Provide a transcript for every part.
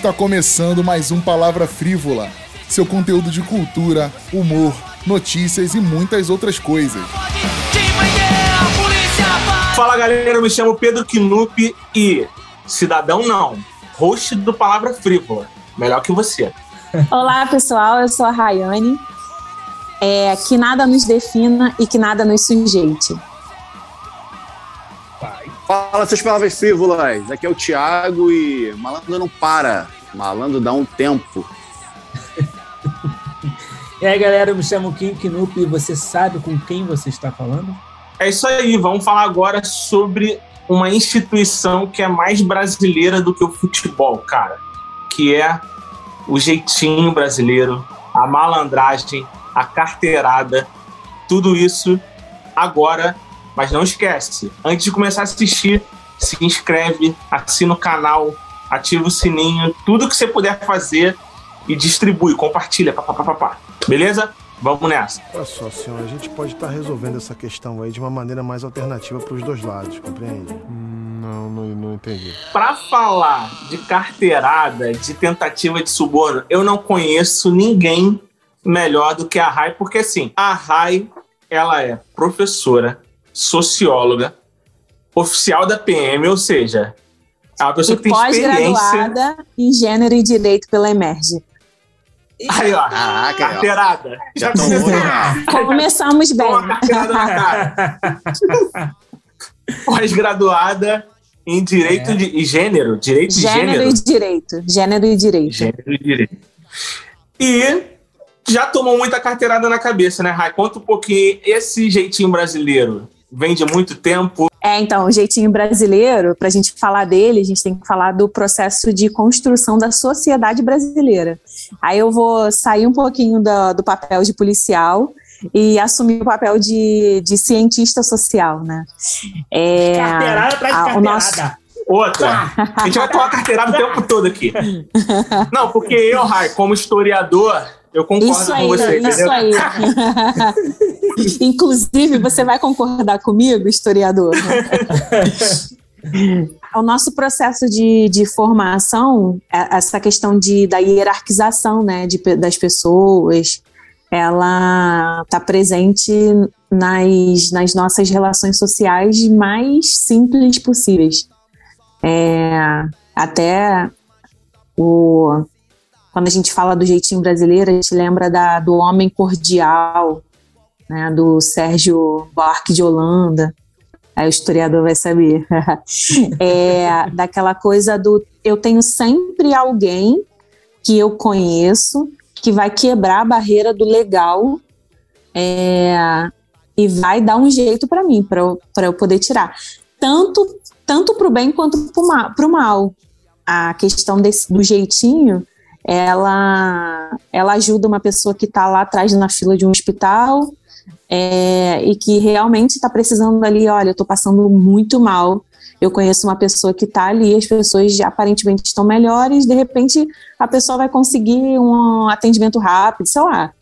Está começando mais um Palavra Frívola, seu conteúdo de cultura, humor, notícias e muitas outras coisas. Fala galera, eu me chamo Pedro Knup e cidadão não, host do Palavra Frívola, melhor que você. Olá pessoal, eu sou a Rayane. É, que nada nos defina e que nada nos sujeite. Fala, suas palavras frívolas. Aqui é o Thiago e malandro não para. Malandro dá um tempo. e aí, galera, eu me chamo Kim Knup e você sabe com quem você está falando? É isso aí, vamos falar agora sobre uma instituição que é mais brasileira do que o futebol, cara. Que é o jeitinho brasileiro, a malandragem, a carteirada, tudo isso agora. Mas não esquece, antes de começar a assistir, se inscreve, assina o canal, ativa o sininho, tudo que você puder fazer e distribui, compartilha, papapá. Beleza? Vamos nessa. Olha só, senhor, a gente pode estar resolvendo essa questão aí de uma maneira mais alternativa para os dois lados, compreende? Hum, não, não, não entendi. Para falar de carteirada, de tentativa de suborno, eu não conheço ninguém melhor do que a Rai, porque assim, a Rai, ela é professora, socióloga, oficial da PM, ou seja, é uma pessoa e que tem experiência. pós-graduada em gênero e direito pela Emerge. Aí, ó, ah, carteirada. Já tomou, já. Começamos bem. Toma carteirada na cara. Pós-graduada em direito é. de e gênero, direito de gênero. Gênero e direito. Gênero e direito. Gênero e direito. E já tomou muita carteirada na cabeça, né, Rai? Conta um pouquinho esse jeitinho brasileiro. Vem de muito tempo. É, então, o jeitinho brasileiro, para a gente falar dele, a gente tem que falar do processo de construção da sociedade brasileira. Aí eu vou sair um pouquinho do, do papel de policial e assumir o papel de, de cientista social, né? É, carteirada atrás de carteirada. Nosso... Outra. A gente vai tomar carteirada o tempo todo aqui. Não, porque eu, Rai, como historiador, eu concordo isso aí, com você. Isso entendeu? aí. Inclusive, você vai concordar comigo, historiador? o nosso processo de, de formação, é, essa questão de, da hierarquização né, de, das pessoas, ela está presente nas, nas nossas relações sociais mais simples possíveis. É, até o, quando a gente fala do jeitinho brasileiro, a gente lembra da, do homem cordial, né, do Sérgio Buarque de Holanda. Aí o historiador vai saber. é, daquela coisa do eu tenho sempre alguém que eu conheço que vai quebrar a barreira do legal é, e vai dar um jeito para mim, para eu, eu poder tirar. Tanto, tanto para o bem quanto para o mal. A questão desse, do jeitinho, ela, ela ajuda uma pessoa que está lá atrás na fila de um hospital é, e que realmente está precisando ali, olha, eu estou passando muito mal, eu conheço uma pessoa que está ali, as pessoas aparentemente estão melhores, de repente a pessoa vai conseguir um atendimento rápido, sei lá.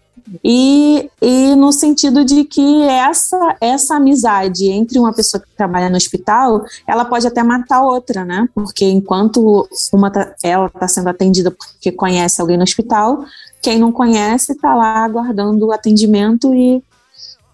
E, e no sentido de que essa, essa amizade entre uma pessoa que trabalha no hospital, ela pode até matar outra, né? Porque enquanto uma tá, ela está sendo atendida porque conhece alguém no hospital, quem não conhece está lá aguardando o atendimento e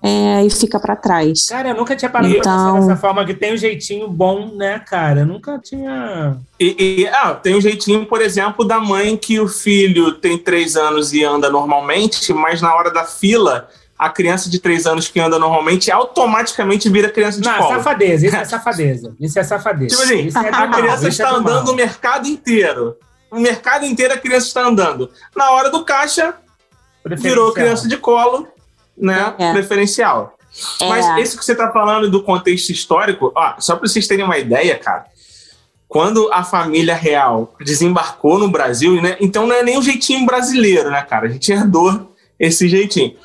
é, e fica para trás. Cara, eu nunca tinha parado então... pra pensar dessa forma, que tem um jeitinho bom, né, cara? Eu nunca tinha. E, e ah, tem um jeitinho, por exemplo, da mãe que o filho tem três anos e anda normalmente, mas na hora da fila a criança de três anos que anda normalmente automaticamente vira criança de Não, colo. safadeza, isso é safadeza. Isso é safadeza. Tipo assim, isso é a mal, criança é está do andando mal. o mercado inteiro. O mercado inteiro a criança está andando. Na hora do caixa, virou criança de colo, né? É. Preferencial. É. Mas isso que você está falando do contexto histórico, ó, só para vocês terem uma ideia, cara. Quando a família real desembarcou no Brasil, né? Então não é nem um jeitinho brasileiro, né, cara? A gente herdou esse jeitinho.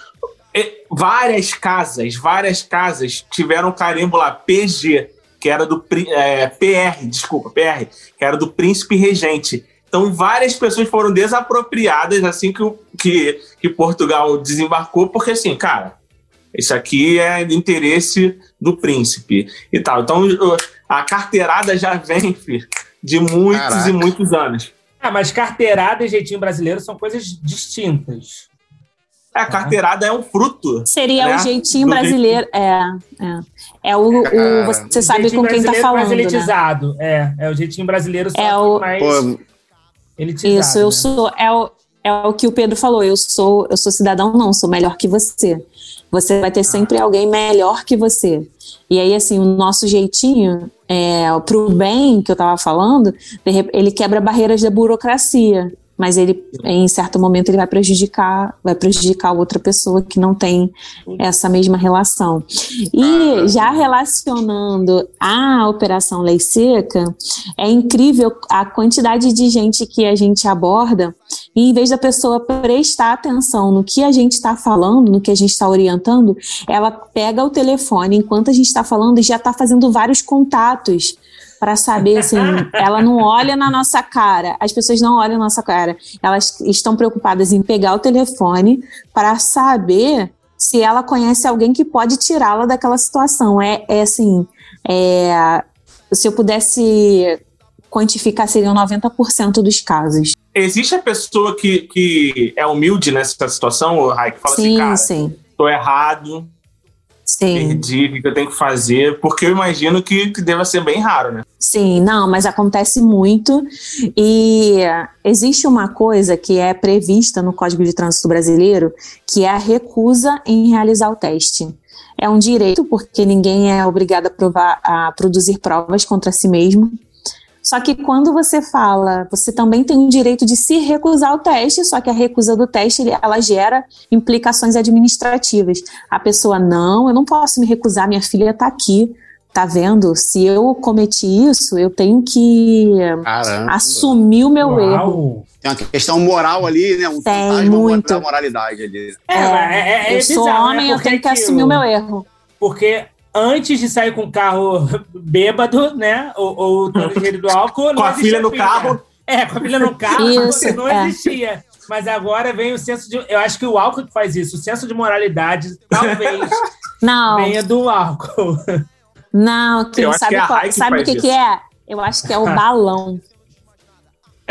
E várias casas, várias casas tiveram carimbo lá PG, que era do é, PR, desculpa, PR, que era do príncipe regente. Então várias pessoas foram desapropriadas assim que, que, que Portugal desembarcou, porque assim, cara, isso aqui é de interesse do príncipe e tal. Então a carteirada já vem, filho, de muitos Caraca. e muitos anos. Ah, mas carteirada e jeitinho brasileiro são coisas distintas. É, a carteirada é um fruto. Seria né? o jeitinho Do brasileiro. É, é. É o, o- Você sabe jeitinho com quem tá falando. mais Né? É, é o jeitinho brasileiro só É o- mais Pô, elitizado. Isso, eu né? sou. É o, é o que o Pedro falou. Eu sou, eu sou cidadão, não, sou melhor que você. Você vai ter sempre alguém melhor que você. E aí, assim, o nosso jeitinho, é, pro bem que eu tava falando, ele quebra barreiras da burocracia. Mas ele, em certo momento, ele vai prejudicar, vai prejudicar outra pessoa que não tem essa mesma relação. E já relacionando a Operação Lei Seca, é incrível a quantidade de gente que a gente aborda, e em vez da pessoa prestar atenção no que a gente está falando, no que a gente está orientando, ela pega o telefone enquanto a gente está falando e já está fazendo vários contatos para saber assim, ela não olha na nossa cara, as pessoas não olham na nossa cara, elas estão preocupadas em pegar o telefone para saber se ela conhece alguém que pode tirá-la daquela situação. É, é assim, é, se eu pudesse quantificar, seriam 90% dos casos. Existe a pessoa que, que é humilde nessa situação, Rai, que fala assim, sim, cara, sim, tô errado, sim. perdi, o que eu tenho que fazer? Porque eu imagino que, que deva ser bem raro, né? Sim, não, mas acontece muito e existe uma coisa que é prevista no Código de Trânsito Brasileiro, que é a recusa em realizar o teste. É um direito, porque ninguém é obrigado a, provar, a produzir provas contra si mesmo. Só que quando você fala, você também tem o direito de se recusar ao teste, só que a recusa do teste, ela gera implicações administrativas. A pessoa, não, eu não posso me recusar, minha filha está aqui, tá vendo? Se eu cometi isso, eu tenho que caramba. assumir o meu Uau. erro. Tem uma questão moral ali, né? Um Tem, muito. da moralidade ali. É, é, é, é eu sou bizarro, né? homem, eu Porque tenho que que assumir o meu erro. Porque antes de sair com o carro bêbado, né? Ou, ou do álcool. Com a filha no carro. É, com a filha no carro, Isso, não é. existia. Mas agora vem o senso de. Eu acho que o álcool que faz isso. O senso de moralidade talvez Não, venha do álcool. não, quem Eu acho sabe, que é a qual- sabe o que, que é? Eu acho que é o balão.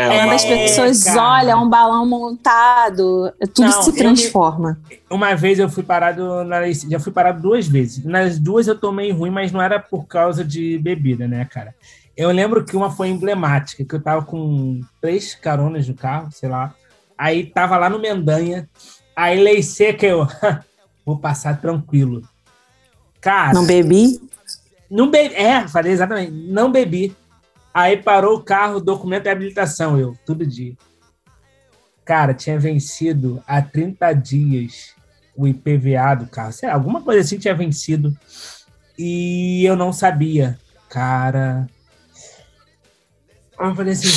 É, Quando as É, pessoas cara. olham um balão montado, tudo Não, se eu transforma. Uma vez eu fui parado na já fui parado duas vezes. Nas duas eu tomei ruim, mas não era por causa de bebida, né, cara? Eu lembro que uma foi emblemática, que eu tava com três caronas no carro, sei lá. Aí tava lá no Mendanha, aí lei seca eu vou passar tranquilo. Cara, Não bebi? não bebi. É, falei exatamente. Não bebi. Aí parou o carro, documento e habilitação. Eu, tudo dia. Cara, tinha vencido há 30 dias o IPVA do carro. Sei lá, alguma coisa assim tinha vencido. E eu não sabia. Cara. Eu falei assim,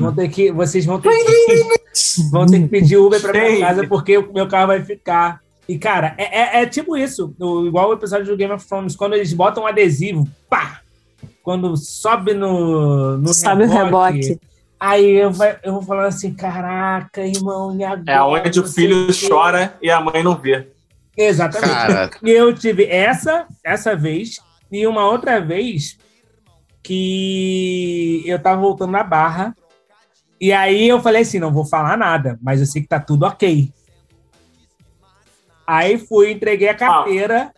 vão ter que. Vocês vão ter que, vão ter que pedir Uber pra minha casa, porque o meu carro vai ficar. E, cara, é, é- é tipo isso, o- igual o episódio do Game of Thrones, quando eles botam um adesivo, pá! Quando sobe no, no Sobe o reboque. Aí eu, vai- eu vou falando assim, caraca, irmão, e agora? É onde o filho quê. chora e a mãe não vê. Exatamente. Cara, E eu tive essa, essa vez, e uma outra vez que eu tava voltando na barra. E aí eu falei assim: não vou falar nada, mas eu sei que tá tudo ok. Aí fui, entreguei a carteira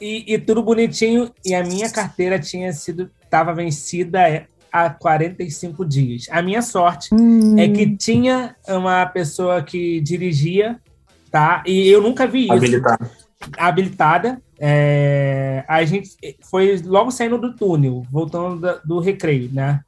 e, e tudo bonitinho. E a minha carteira tinha sido, tava vencida há 45 dias. A minha sorte Hum, é que tinha uma pessoa que dirigia, tá? E eu nunca vi isso Habilitado. habilitada. É, a gente foi logo saindo do túnel, voltando do recreio, né?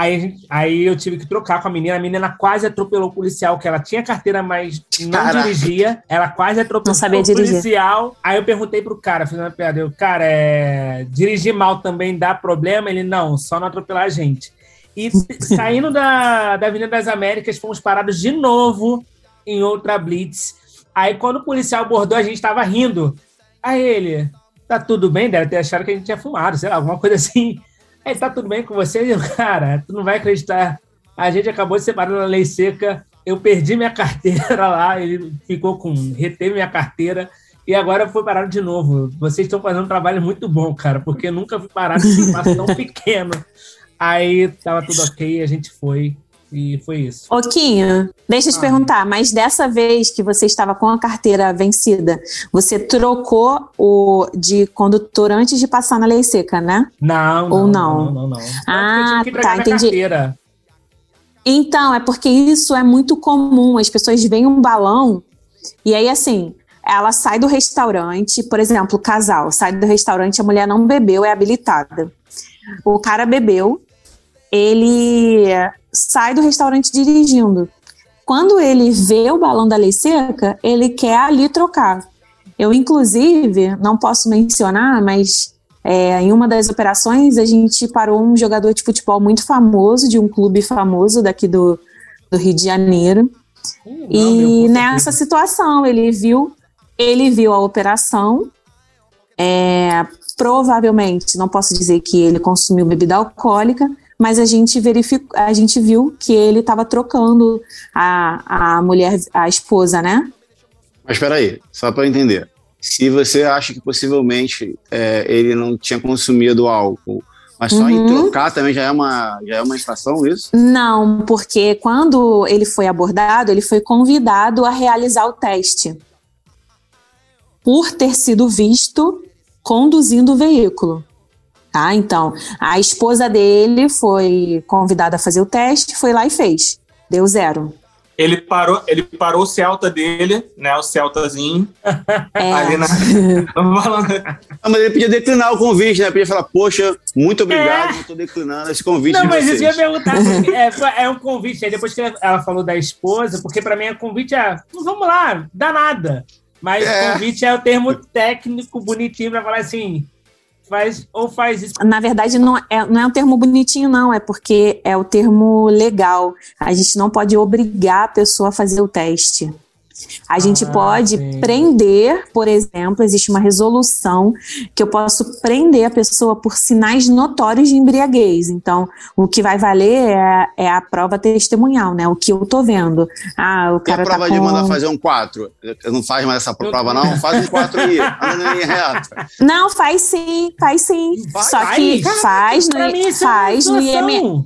Aí, gente- aí eu tive que trocar com a menina. A menina quase atropelou o policial, que ela tinha carteira, mas não Caraca. dirigia. Ela quase atropelou Não sabia o dirigir. policial. Aí eu perguntei pro cara, fiz uma piada. Eu, cara, é, dirigir mal também dá problema? Ele, não, só não atropelar a gente. E saindo da, da Avenida das Américas, fomos parados de novo em outra blitz. Aí quando o policial abordou, a gente tava rindo. Aí ele, tá tudo bem? Deve ter achado que a gente tinha fumado, sei lá, alguma coisa assim. Aí, tá tudo bem com você? Cara, tu não vai acreditar. A gente acabou de separar na lei seca. Eu perdi minha carteira lá, ele ficou com. reteve minha carteira. E agora fui parado de novo. Vocês estão fazendo um trabalho muito bom, cara, porque nunca fui parado nesse espaço tão pequeno. Aí tava tudo ok, a gente foi. E foi isso. Oquinho, deixa eu te Ah. perguntar, mas dessa vez que você estava com a carteira vencida, você trocou o de condutor antes de passar na lei seca, né? Não, Ou não. não? Não, não, não. Ah, tá, entendi. carteira. Então, é porque isso é muito comum. As pessoas veem um balão e aí, assim, ela sai do restaurante, por exemplo, o casal sai do restaurante, a mulher não bebeu, é habilitada. O cara bebeu, ele sai do restaurante dirigindo. Quando ele vê o balão da lei seca, ele quer ali trocar. Eu, inclusive, não posso mencionar, mas é, em uma das operações a gente parou um jogador de futebol muito famoso, de um clube famoso daqui do, do Rio de Janeiro. Hum, não, E com nessa situação, ele viu, ele viu a operação. é, provavelmente, não posso dizer que ele consumiu bebida alcoólica, mas a gente verificou, a gente viu que ele estava trocando a, a mulher, a esposa, né? Mas espera aí, só para entender. Se você acha que possivelmente é, ele não tinha consumido álcool, mas só em Uhum. trocar também já é uma, já é uma infração isso? Não, porque quando ele foi abordado, ele foi convidado a realizar o teste. Por ter sido visto conduzindo o veículo. Tá? Então, a esposa dele foi convidada a fazer o teste, foi lá e fez. Deu zero. Ele parou, ele parou o Celta dele, né? O Celtazinho. É, Ali na. falando- Ah, mas ele podia declinar o convite, né? Podia falar, poxa, muito obrigado, É. estou declinando esse convite Não, mas vocês. isso eu ia perguntar. É, é um convite. Aí depois que ela falou da esposa, porque pra mim é convite é. Vamos lá, dá nada. Mas É. convite é o termo técnico bonitinho pra falar assim. Faz, ou faz isso. Na verdade, não é, não é um termo bonitinho, não, é porque é o termo legal. A gente não pode obrigar a pessoa a fazer o teste. A gente Ah, pode sim. prender, por exemplo, existe uma resolução que eu posso prender a pessoa por sinais notórios de embriaguez. Então, o que vai valer é, é a prova testemunhal, né? O que eu tô vendo. Ah, o Tem a cara prova tá de com... mandar fazer um 4. Não faz mais essa prova, não? Faz um 4 aí. Anda na linha reta. Não, faz sim, faz sim. Vai, Só que faz? faz no, mim, isso faz é no IML.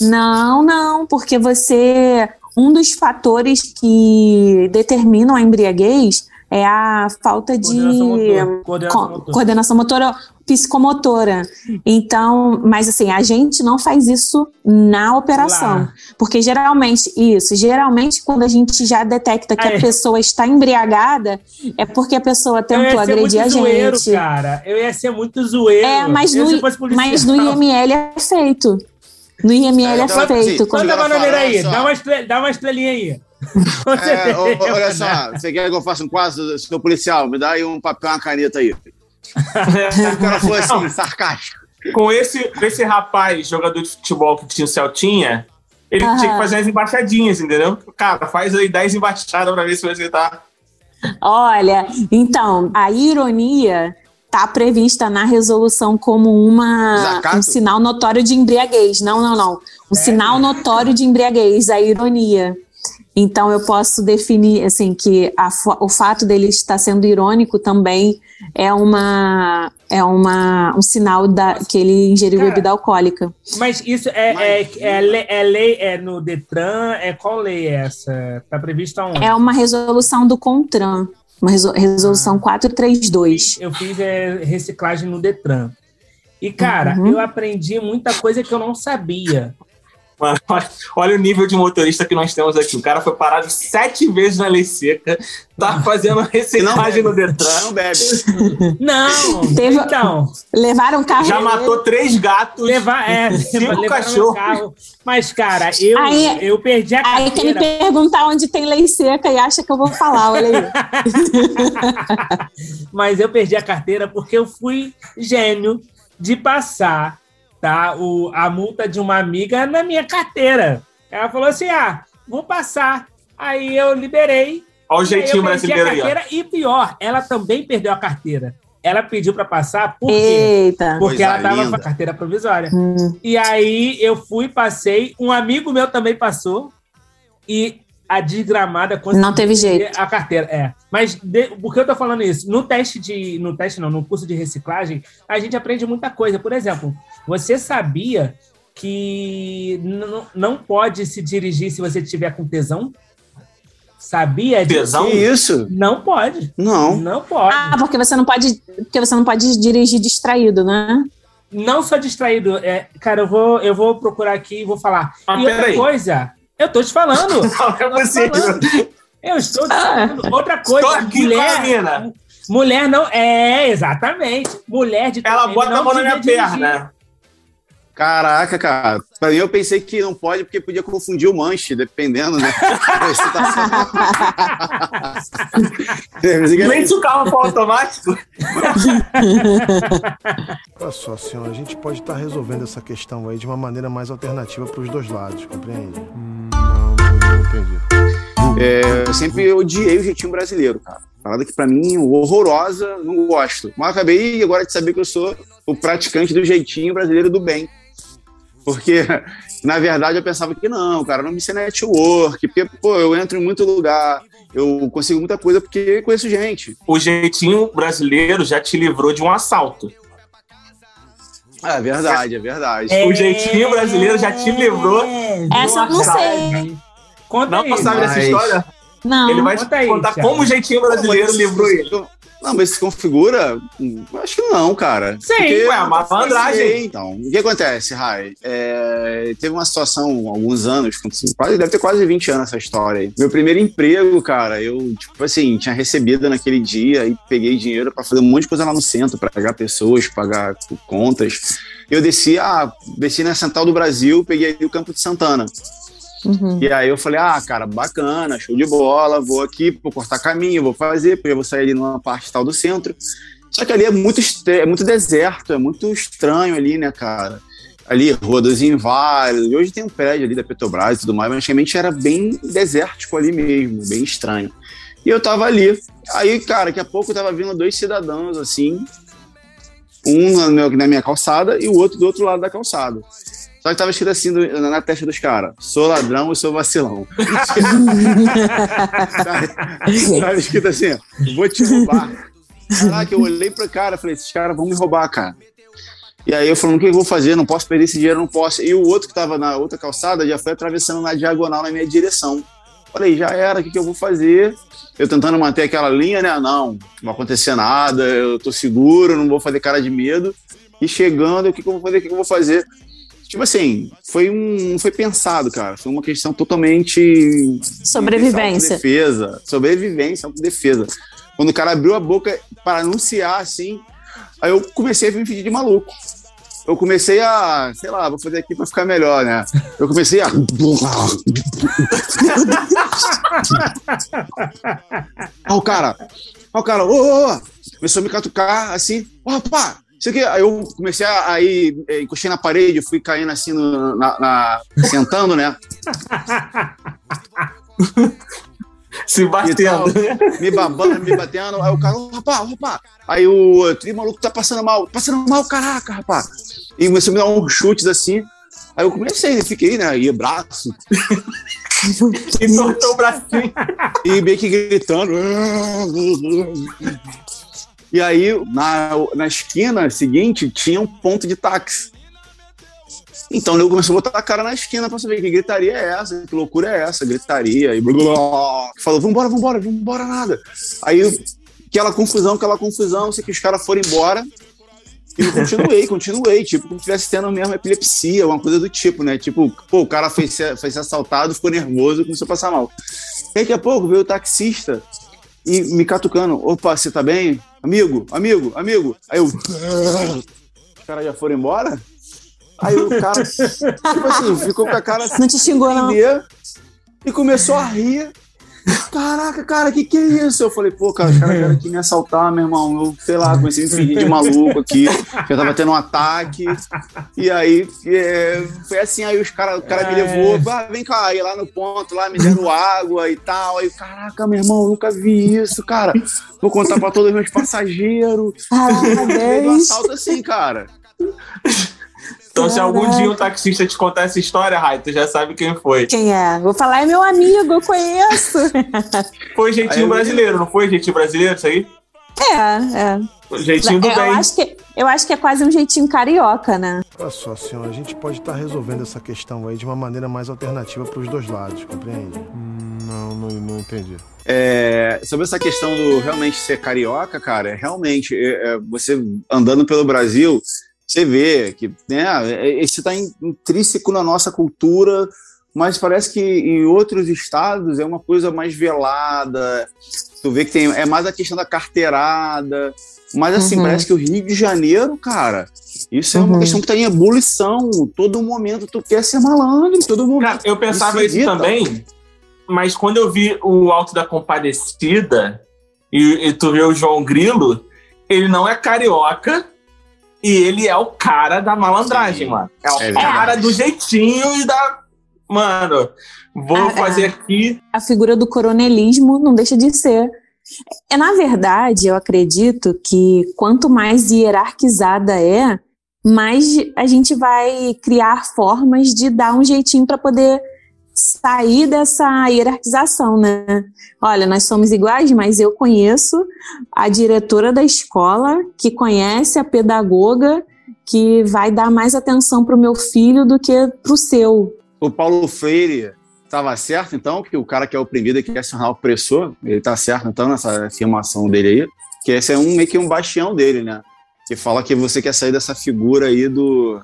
Não, não, porque você. Um dos fatores que determinam a embriaguez é a falta de Coordenação motora. Coordenação co- motora. coordenação motora psicomotora. Então, mas assim, a gente não faz isso na operação. Lá. Porque geralmente, isso, geralmente quando a gente já detecta que a pessoa está embriagada, é porque a pessoa tentou agredir a zoeiro, gente. cara. Eu ia ser muito zoeiro. É, mas no, mas no IML é feito. No IML É, é, então, feito. quando- Manda a bananeira aí, só. dá uma, dá uma estrelinha aí. É, olha só, você quer que eu faça um quadro, seu policial? Me dá aí um papel, uma caneta aí. Se o cara for assim, sarcástico. com esse, esse rapaz, jogador de futebol que tinha o Celtinha, ele Aham. tinha que fazer as embaixadinhas, entendeu? Cara, faz aí 10 embaixadas pra ver se você tá. Olha, então, a ironia está prevista na resolução como uma, Desacato? um sinal notório de embriaguez. Não, não, não. Um É. sinal notório de embriaguez, a ironia. Então, eu posso definir assim que a o fato dele estar sendo irônico também é uma é uma um sinal da, que ele ingeriu Cara, bebida alcoólica. Mas isso é, Mas- é, é, lei, é lei, é no Detran, é qual lei é essa? Tá previsto aonde? É uma resolução do CONTRAN, uma resol- resolução 432. Eu fiz é, reciclagem no Detran. E, cara, Uhum. eu aprendi muita coisa que eu não sabia. Mano, olha, o nível de motorista que nós temos aqui. O cara foi parado sete vezes na lei seca, tá fazendo reciclagem no Detran, Não bebe. Não! Teve- Então, Levaram o carro já matou três gatos. levar, é, Cinco cachorros. carro. Mas, cara, eu, Aí- eu perdi a Aí quer me carteira. perguntar onde tem lei seca e acha que eu vou falar, olha aí. mas eu perdi a carteira porque eu fui gênio de passar tá, o, a multa de uma amiga na minha carteira. Ela falou assim: ah, vou passar. Aí eu liberei. Olha o Aí jeitinho eu perdi brasileiro a aí, ó. carteira e pior, ela também perdeu a carteira. Ela pediu para passar por quê? Eita. Porque Coisa ela tava linda. com a carteira provisória. Hum. E aí eu fui, passei, um amigo meu também passou e a desgramada conseguiu Não teve jeito. a carteira. É. Mas de- por que eu tô falando isso? No teste de. No teste não, no curso de reciclagem, a gente aprende muita coisa. Por exemplo, você sabia que não pode se dirigir se você tiver com tesão? Sabia disso? Tesão? Que isso? Não pode. Não. Não pode. Ah, porque você não pode, porque você não pode dirigir distraído, né? Não só distraído. É, cara, eu vou, eu vou procurar aqui e vou falar. Ah, e outra peraí. coisa, eu tô te falando. Não é possível. falando. Eu estou te Ah. falando. Outra coisa, aqui com a mulher. mina. Mulher não. É, exatamente. Mulher de Ela bota a mão na minha dirigir. perna. Caraca, cara. Pra mim eu pensei que não pode porque podia confundir o manche, dependendo, né? pensei que- Nem se o carro for automático. Olha só, senhor, a gente pode estar resolvendo essa questão aí de uma maneira mais alternativa para os dois lados, compreende? Hum, não, não entendi. É, eu sempre odiei o jeitinho brasileiro, cara. Parada que pra mim, horrorosa, não gosto. Mas acabei agora de saber que eu sou o praticante do jeitinho brasileiro do bem. Porque, na verdade, eu pensava que não, cara, não me ser network, porque, pô, eu entro em muito lugar, eu consigo muita coisa porque conheço gente. O jeitinho brasileiro já te livrou de um assalto. É verdade, é verdade. O jeitinho brasileiro já te livrou. Essa eu não sei. Conta Não aí. sabe dessa Mas- história? Não. Ele vai te Conta aí, contar como o jeitinho brasileiro Mas- livrou ele. Não, mas se configura? Acho que não, cara. Sim, ué, a malandragem. Então, o que acontece, Rai? É, teve uma situação há alguns anos, quase, deve ter quase 20 anos essa história aí. Meu primeiro emprego, cara, eu, tipo assim, tinha recebido naquele dia e peguei dinheiro pra fazer um monte de coisa lá no centro, pra pagar pessoas, pagar contas. Eu desci, ah, desci na Central do Brasil, peguei ali o Campo de Santana. Uhum. E aí eu falei, ah, cara, bacana, show de bola, vou aqui, vou cortar caminho, vou fazer, porque eu vou sair ali numa parte tal do centro. Só que ali é muito, é muito deserto, é muito estranho ali, né, cara? Ali, rodas inválidas. Hoje tem um prédio ali da Petrobras e tudo mais, mas antigamente era bem desértico ali mesmo, bem estranho. E eu tava ali. Aí, cara, daqui a pouco tava vindo dois cidadãos, assim, um na minha calçada e o outro do outro lado da calçada. Só que tava escrito assim do- na, na testa dos caras: sou ladrão e sou vacilão. Sabe? Tava escrito assim: vou te roubar. Caraca, eu olhei pro cara falei: esses caras vão me roubar, cara. E aí eu falei: o que eu vou fazer? Não posso perder esse dinheiro, não posso. E o outro que tava na outra calçada já foi atravessando na diagonal na minha direção. Falei: já era, o que, que eu vou fazer? Eu tentando manter aquela linha, né? Não, não acontecer nada, eu tô seguro, não vou fazer cara de medo. E chegando, o que, que eu vou fazer? O que, que eu vou fazer? Tipo assim, foi um. não Foi pensado, cara. Foi uma questão totalmente. Sobrevivência. Defesa. Sobrevivência, defesa. Quando o cara abriu a boca para anunciar, assim, aí eu comecei a me fingir de maluco. Eu comecei a, sei lá, vou fazer aqui para ficar melhor, né? Eu comecei a. Ó, o cara, ó, o cara, ô, ô, ô, começou a me catucar assim, ó, isso aqui. Aí eu comecei a aí, eh, encostei na parede, fui caindo assim, no- na, na- sentando, né? Se E batendo. tal, me babando, me batendo. Aí o cara, ô, rapá. Aí o outro, "Ih, maluco, tá passando mal, passando mal, caraca, rapá. E começou a me dar uns chutes assim. Aí eu comecei, fiquei, né? Aí braço, E soltou o bracinho. e meio que gritando. E aí, na, na esquina seguinte, tinha um ponto de táxi. Então eu comecei a botar a cara na esquina pra saber que gritaria é essa, que loucura é essa, gritaria. E blá, blá, blá. falou, vambora, vambora, vambora, nada. Aí aquela confusão, aquela confusão, sei que os caras foram embora. E eu continuei, continuei, tipo, como se estivesse tendo mesmo epilepsia, alguma coisa do tipo, né? Tipo, pô, o cara foi ser, foi ser assaltado, ficou nervoso, começou a passar mal. Daqui a pouco veio o taxista e me catucando. Opa, você tá bem? Amigo, amigo, amigo. Aí eu. Os caras já foram embora? Aí o cara, tipo assim, ficou com a cara Não te xingou, não. e começou a rir. Caraca, cara, que que é isso? Eu falei, pô, cara, os caras querem aqui me assaltar, meu irmão. Eu, sei lá, comecei a me fingir de maluco aqui. Já tava tendo um ataque. E aí, é, foi assim, aí os cara, o cara me levou, ah, vem cá, aí lá no ponto, lá me deram água e tal. Aí, caraca, meu irmão, eu nunca vi isso, cara. Vou contar pra todos os meus passageiros. Meio do Parabéns. assalto assim, cara. Então, se algum Caraca. dia um taxista te contar essa história, Rai, tu já sabe quem foi. Quem é? Vou falar, é meu amigo, eu conheço. Foi Aí jeitinho eu- brasileiro, não foi jeitinho brasileiro isso aí? É, é. O jeitinho do eu, bem. acho que, eu acho que é quase um jeitinho carioca, né? Olha só, senhora, a gente pode estar resolvendo essa questão aí de uma maneira mais alternativa para os dois lados, compreende? Hum, não, não, não entendi. É, sobre essa questão do realmente ser carioca, cara, realmente, é, é, você andando pelo Brasil, você vê que né, isso está intrínseco na nossa cultura, mas parece que em outros estados é uma coisa mais velada. Tu vê que tem é mais a questão da carteirada, mas assim, Uhum. parece que o Rio de Janeiro, cara, isso é Uhum. uma questão que tá em ebulição. Todo momento tu quer ser malandro, todo momento. Cara, eu pensava Isso isso irrita. também, mas quando eu vi o Alto da Compadecida e, e tu vê o João Grilo, ele não é carioca e ele é o cara da malandragem, Sim. mano. É o É cara verdade. do jeitinho e da. Mano, vou Ah, fazer é. aqui. A figura do coronelismo não deixa de ser. É, na verdade, eu acredito que quanto mais hierarquizada é, mais a gente vai criar formas de dar um jeitinho para poder sair dessa hierarquização, né? Olha, nós somos iguais, mas eu conheço a diretora da escola que conhece a pedagoga que vai dar mais atenção para o meu filho do que para o seu. O Paulo Freire estava certo, então, que o cara que é oprimido e quer se tornar opressor, ele tá certo, então, nessa afirmação dele aí, que esse é um, meio que um bastião dele, né? Que fala que você quer sair dessa figura aí do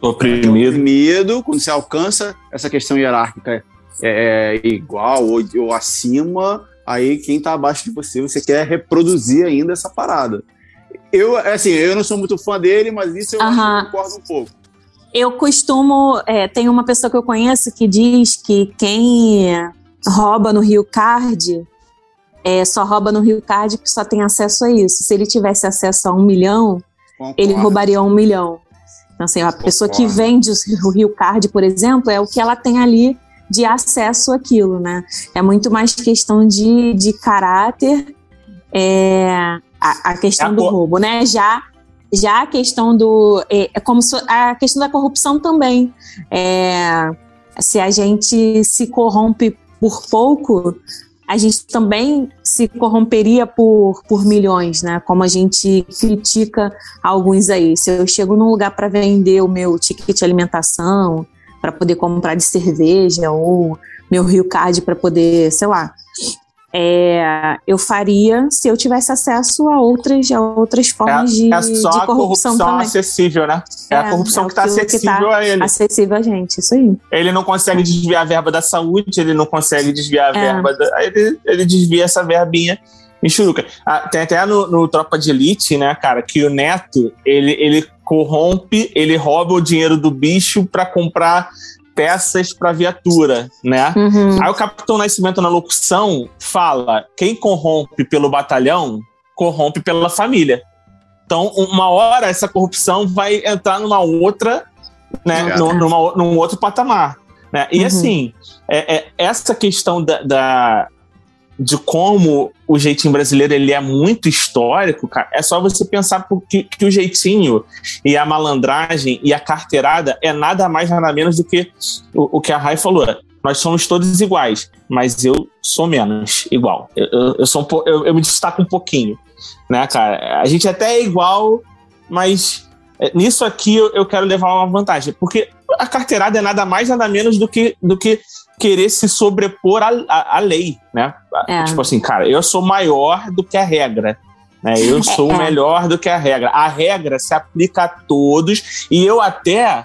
Oprimido. oprimido, quando você alcança essa questão hierárquica é, é igual ou, ou acima, aí quem tá abaixo de você, você quer reproduzir ainda essa parada. Eu, assim, eu não sou muito fã dele, mas isso eu que eu concordo um pouco. Eu costumo. é, tem uma pessoa que eu conheço que diz que quem rouba no Rio Card é, só rouba no Rio Card porque só tem acesso a isso. Se ele tivesse acesso a um milhão, ele Concordo. roubaria um milhão. Então, assim, a pessoa que vende o Rio Card, por exemplo, é o que ela tem ali de acesso àquilo, né? É muito mais questão de, de caráter, é, a, a questão É a do roubo, né? Já, já a questão do. É, é como se, a questão da corrupção também. É, se a gente se corrompe por pouco, a gente também se corromperia por, por milhões, né? Como a gente critica alguns aí. Se eu chego num lugar para vender o meu ticket de alimentação, para poder comprar de cerveja, ou meu Rio Card para poder, sei lá. É, eu faria se eu tivesse acesso a outras, a outras formas de, É, é só de a corrupção, corrupção também. acessível, né? É, a É, corrupção é que está aquilo que acessível tá a ele. Acessível a gente, isso aí. Ele não consegue desviar a verba da saúde, ele não consegue desviar a É. verba da. Ele, ele desvia essa verbinha em churuca. Ah, tem até no, no Tropa de Elite, né, cara, que o Neto ele, ele corrompe, ele rouba o dinheiro do bicho para comprar peças para viatura, né? Uhum. Aí o Capitão Nascimento na locução fala: quem corrompe pelo batalhão, corrompe pela família. Então, uma hora essa corrupção vai entrar numa outra, né, num, numa- num outro patamar. Né? E Uhum. assim, é- é- essa questão da, da- de como o jeitinho brasileiro ele é muito histórico, cara, é só você pensar porque, que o jeitinho e a malandragem e a carteirada é nada mais nada menos do que o, o que a Rai falou. Nós somos todos iguais, mas eu sou menos igual. Eu, eu, eu sou um eu, eu me destaco um pouquinho, né, cara? A gente até é igual, mas é, nisso aqui eu, eu quero levar uma vantagem, porque a carteirada é nada mais nada menos do que, do que querer se sobrepor à, lei, né? É. Tipo assim, cara, eu sou maior do que a regra. Né? Eu sou É. melhor do que a regra. A regra se aplica a todos e eu até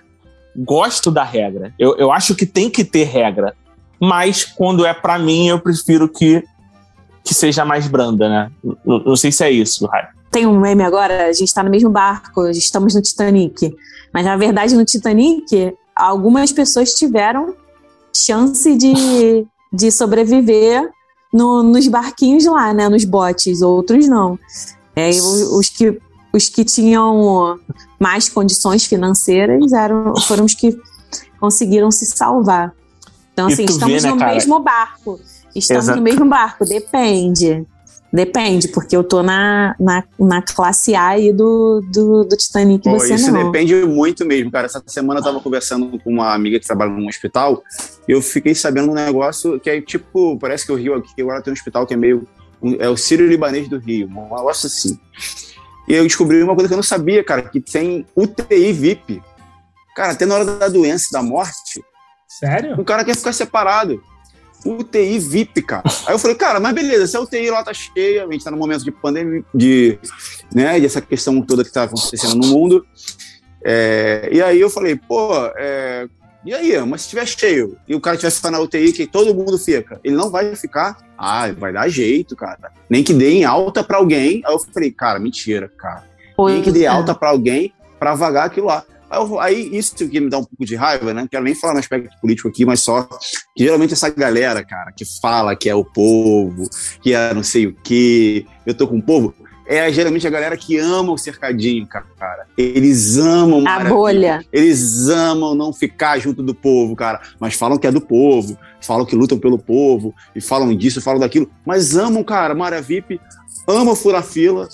gosto da regra. Eu, eu acho que tem que ter regra. Mas quando é pra mim, eu prefiro que, que seja mais branda, né? Não, não sei se é isso, Rai. Tem um meme agora, a gente está no mesmo barco, estamos no Titanic. Mas na verdade, no Titanic, algumas pessoas tiveram chance de, de sobreviver no- nos barquinhos lá, né? Nos botes, outros não. É, os, que, os que tinham mais condições financeiras eram, foram os que conseguiram se salvar. Então, assim, estamos vê, né, no cara? mesmo barco. Estamos Exato. no mesmo barco, depende. Depende, porque eu tô na, na, na classe A aí do, do, do Titanic, Pô, você isso não. depende muito mesmo, cara. Essa semana eu tava conversando com uma amiga que trabalha num hospital e eu fiquei sabendo um negócio que é tipo, parece que o Rio aqui agora tem um hospital que é meio é o Sírio Libanês do Rio, um negócio assim. E eu descobri uma coisa que eu não sabia, cara, que tem UTI VIP. Cara, até na hora da doença, da morte, Sério? o cara quer ficar separado. UTI VIP, cara. Aí eu falei, cara, mas beleza, se a UTI lá tá cheia, a gente tá num momento de pandemia, de, né, dessa questão toda que tá acontecendo no mundo. É, e aí eu falei, pô, é, e aí, mas se estiver cheio e o cara estiver ficando na UTI, que todo mundo fica, ele não vai ficar? Ah, vai dar jeito, cara. Nem que dê em alta pra alguém. Aí eu falei, cara, mentira, cara. Nem que dê é. alta pra alguém pra vagar aquilo lá. Aí, isso que me dá um pouco de raiva, né? Não quero nem falar no aspecto político aqui, mas só que geralmente essa galera, cara, que fala que é o povo, que é não sei o quê, eu tô com o povo, é geralmente a galera que ama o cercadinho, cara. Eles amam A maravilha. bolha. Eles amam não ficar junto do povo, cara. Mas falam que é do povo, falam que lutam pelo povo, e falam disso, falam daquilo. Mas amam, cara, Mara VIP, ama furar fila,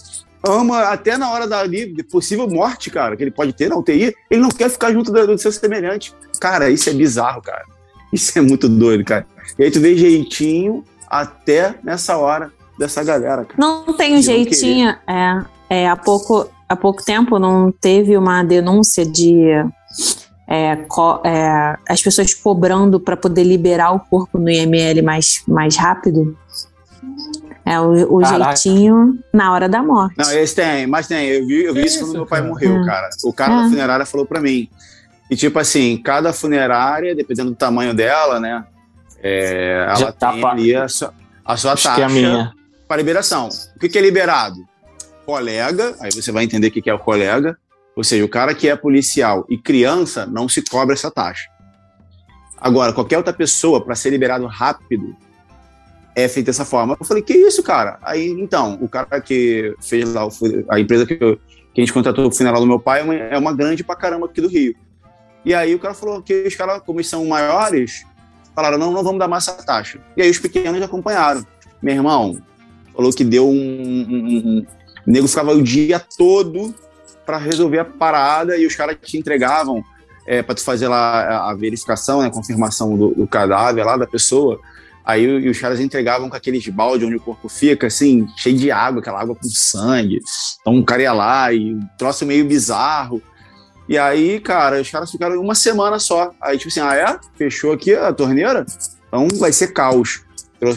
ama até na hora da ali, possível morte, cara, que ele pode ter na UTI, ele não quer ficar junto do, do seu semelhante. Cara, isso é bizarro, cara. Isso é muito doido, cara. E aí tu vê jeitinho até nessa hora dessa galera, cara. Não tem um jeitinho. É, é, há, pouco, há pouco tempo não teve uma denúncia de é, co- é, as pessoas cobrando para poder liberar o corpo no IML mais, mais rápido. É o, o jeitinho na hora da morte. Não, esse tem, mas tem. Eu vi, eu vi Que isso quando isso, meu pai cara? morreu, Hum. cara. O cara É. da funerária falou pra mim. E tipo assim, cada funerária, dependendo do tamanho dela, né? é, ela tá tem ali a sua, a sua é taxa a minha. para liberação. O que, que é liberado? Colega, aí você vai entender o que, que é o colega. Ou seja, o cara que é policial e criança não se cobra essa taxa. Agora, qualquer outra pessoa, para ser liberado rápido, é feita dessa forma. Eu falei, que isso, cara? Aí, então, o cara que fez lá, a empresa que, eu- que a gente contratou o funeral do meu pai é uma, é uma grande pra caramba aqui do Rio. E aí o cara falou que os caras, como eles são maiores, falaram, não, não vamos dar mais essa taxa. E aí os pequenos acompanharam. Meu irmão, falou que deu um... um- um- o nego ficava o dia todo para resolver a parada e os caras te entregavam é, para tu fazer lá a verificação, né, a confirmação do, do cadáver lá da pessoa. Aí e os caras entregavam com aqueles balde onde o corpo fica, assim, cheio de água, aquela água com sangue. Então o cara ia lá e um troço meio bizarro. E aí, cara, os caras ficaram uma semana só. Aí, tipo assim, ah, é? Fechou aqui a torneira? Então vai ser caos.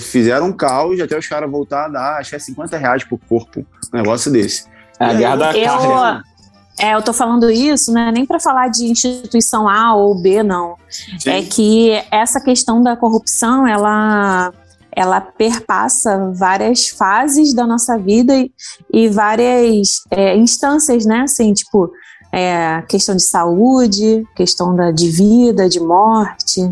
Fizeram um caos até os caras voltar a dar, acho que é 50 reais por corpo, um negócio desse. É a guerra da eu- carne. É, eu tô falando isso, né? Nem para falar de instituição A ou B, não. Sim. É que essa questão da corrupção, ela, ela perpassa várias fases da nossa vida e, e várias é, instâncias, né? Assim, tipo, é, questão de saúde, questão da, de vida, de morte,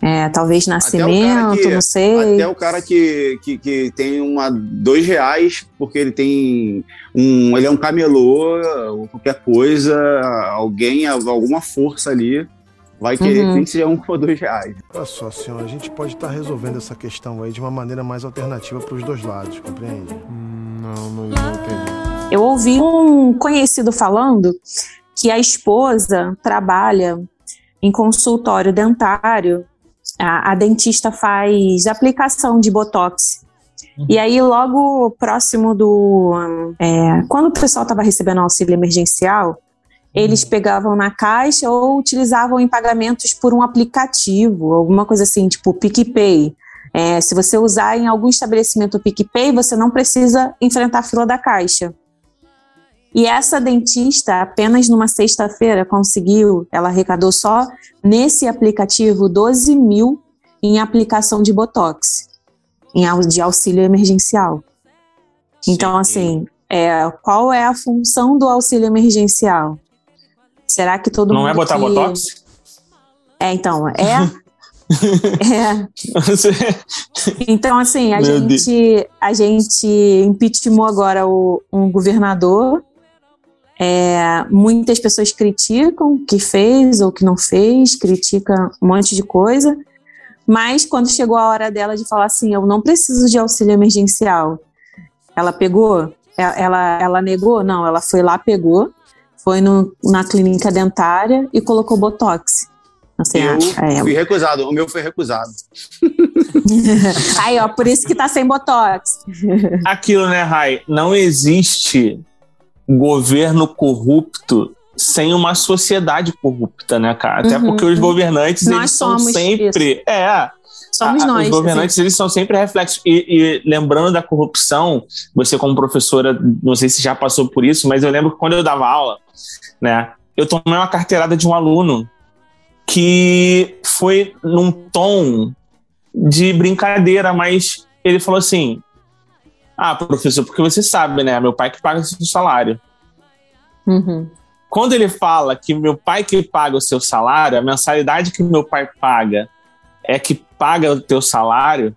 é, talvez nascimento, que- não sei. Até o cara que, que, que tem uma dois reais porque ele tem um ele é um camelô ou qualquer coisa alguém alguma força ali vai querer Uhum. que seja um por dois reais Olha só, senhor, a gente pode estar resolvendo essa questão aí de uma maneira mais alternativa para os dois lados, compreende? não, não, não entendi. Eu ouvi um conhecido falando que a esposa trabalha em consultório dentário, a, a dentista faz aplicação de botox. E aí, logo próximo do. é, quando o pessoal estava recebendo auxílio emergencial, eles pegavam na caixa ou utilizavam em pagamentos por um aplicativo, alguma coisa assim, tipo PicPay. É, se você usar em algum estabelecimento o PicPay, você não precisa enfrentar a fila da caixa. E essa dentista, apenas numa sexta-feira, conseguiu, ela arrecadou só nesse aplicativo 12 mil em aplicação de Botox, em, de auxílio emergencial. Então, Sim. assim, é, qual é a função do auxílio emergencial? Será que todo Não mundo é botar que... botox? É, então, é. é. Então, assim, a Meu gente, a gente impeachmentou agora o, um governador. É, muitas pessoas criticam o que fez ou o que não fez, criticam um monte de coisa. Mas quando chegou a hora dela de falar assim, eu não preciso de auxílio emergencial, ela pegou? Ela, ela, ela negou? Não, ela foi lá, pegou, foi no, na clínica dentária e colocou botox. Eu? É. fui recusado. O meu foi recusado. Aí, ó, por isso que tá sem botox. Aquilo, né, Rai? Não existe governo corrupto sem uma sociedade corrupta, né, cara? Até Uhum, porque os uhum. governantes, Nós eles são somos sempre. É. Somos a- nós. Os governantes, eles são sempre reflexos. E, e lembrando da corrupção, você, como professora, não sei se já passou por isso, mas eu lembro que quando eu dava aula, né, eu tomei uma carteirada de um aluno que foi num tom de brincadeira, mas ele falou assim: Ah, professor, porque você sabe, né? Meu pai que paga o seu salário. Uhum. Quando ele fala que meu pai que paga o seu salário, a mensalidade que meu pai paga é que paga o teu salário,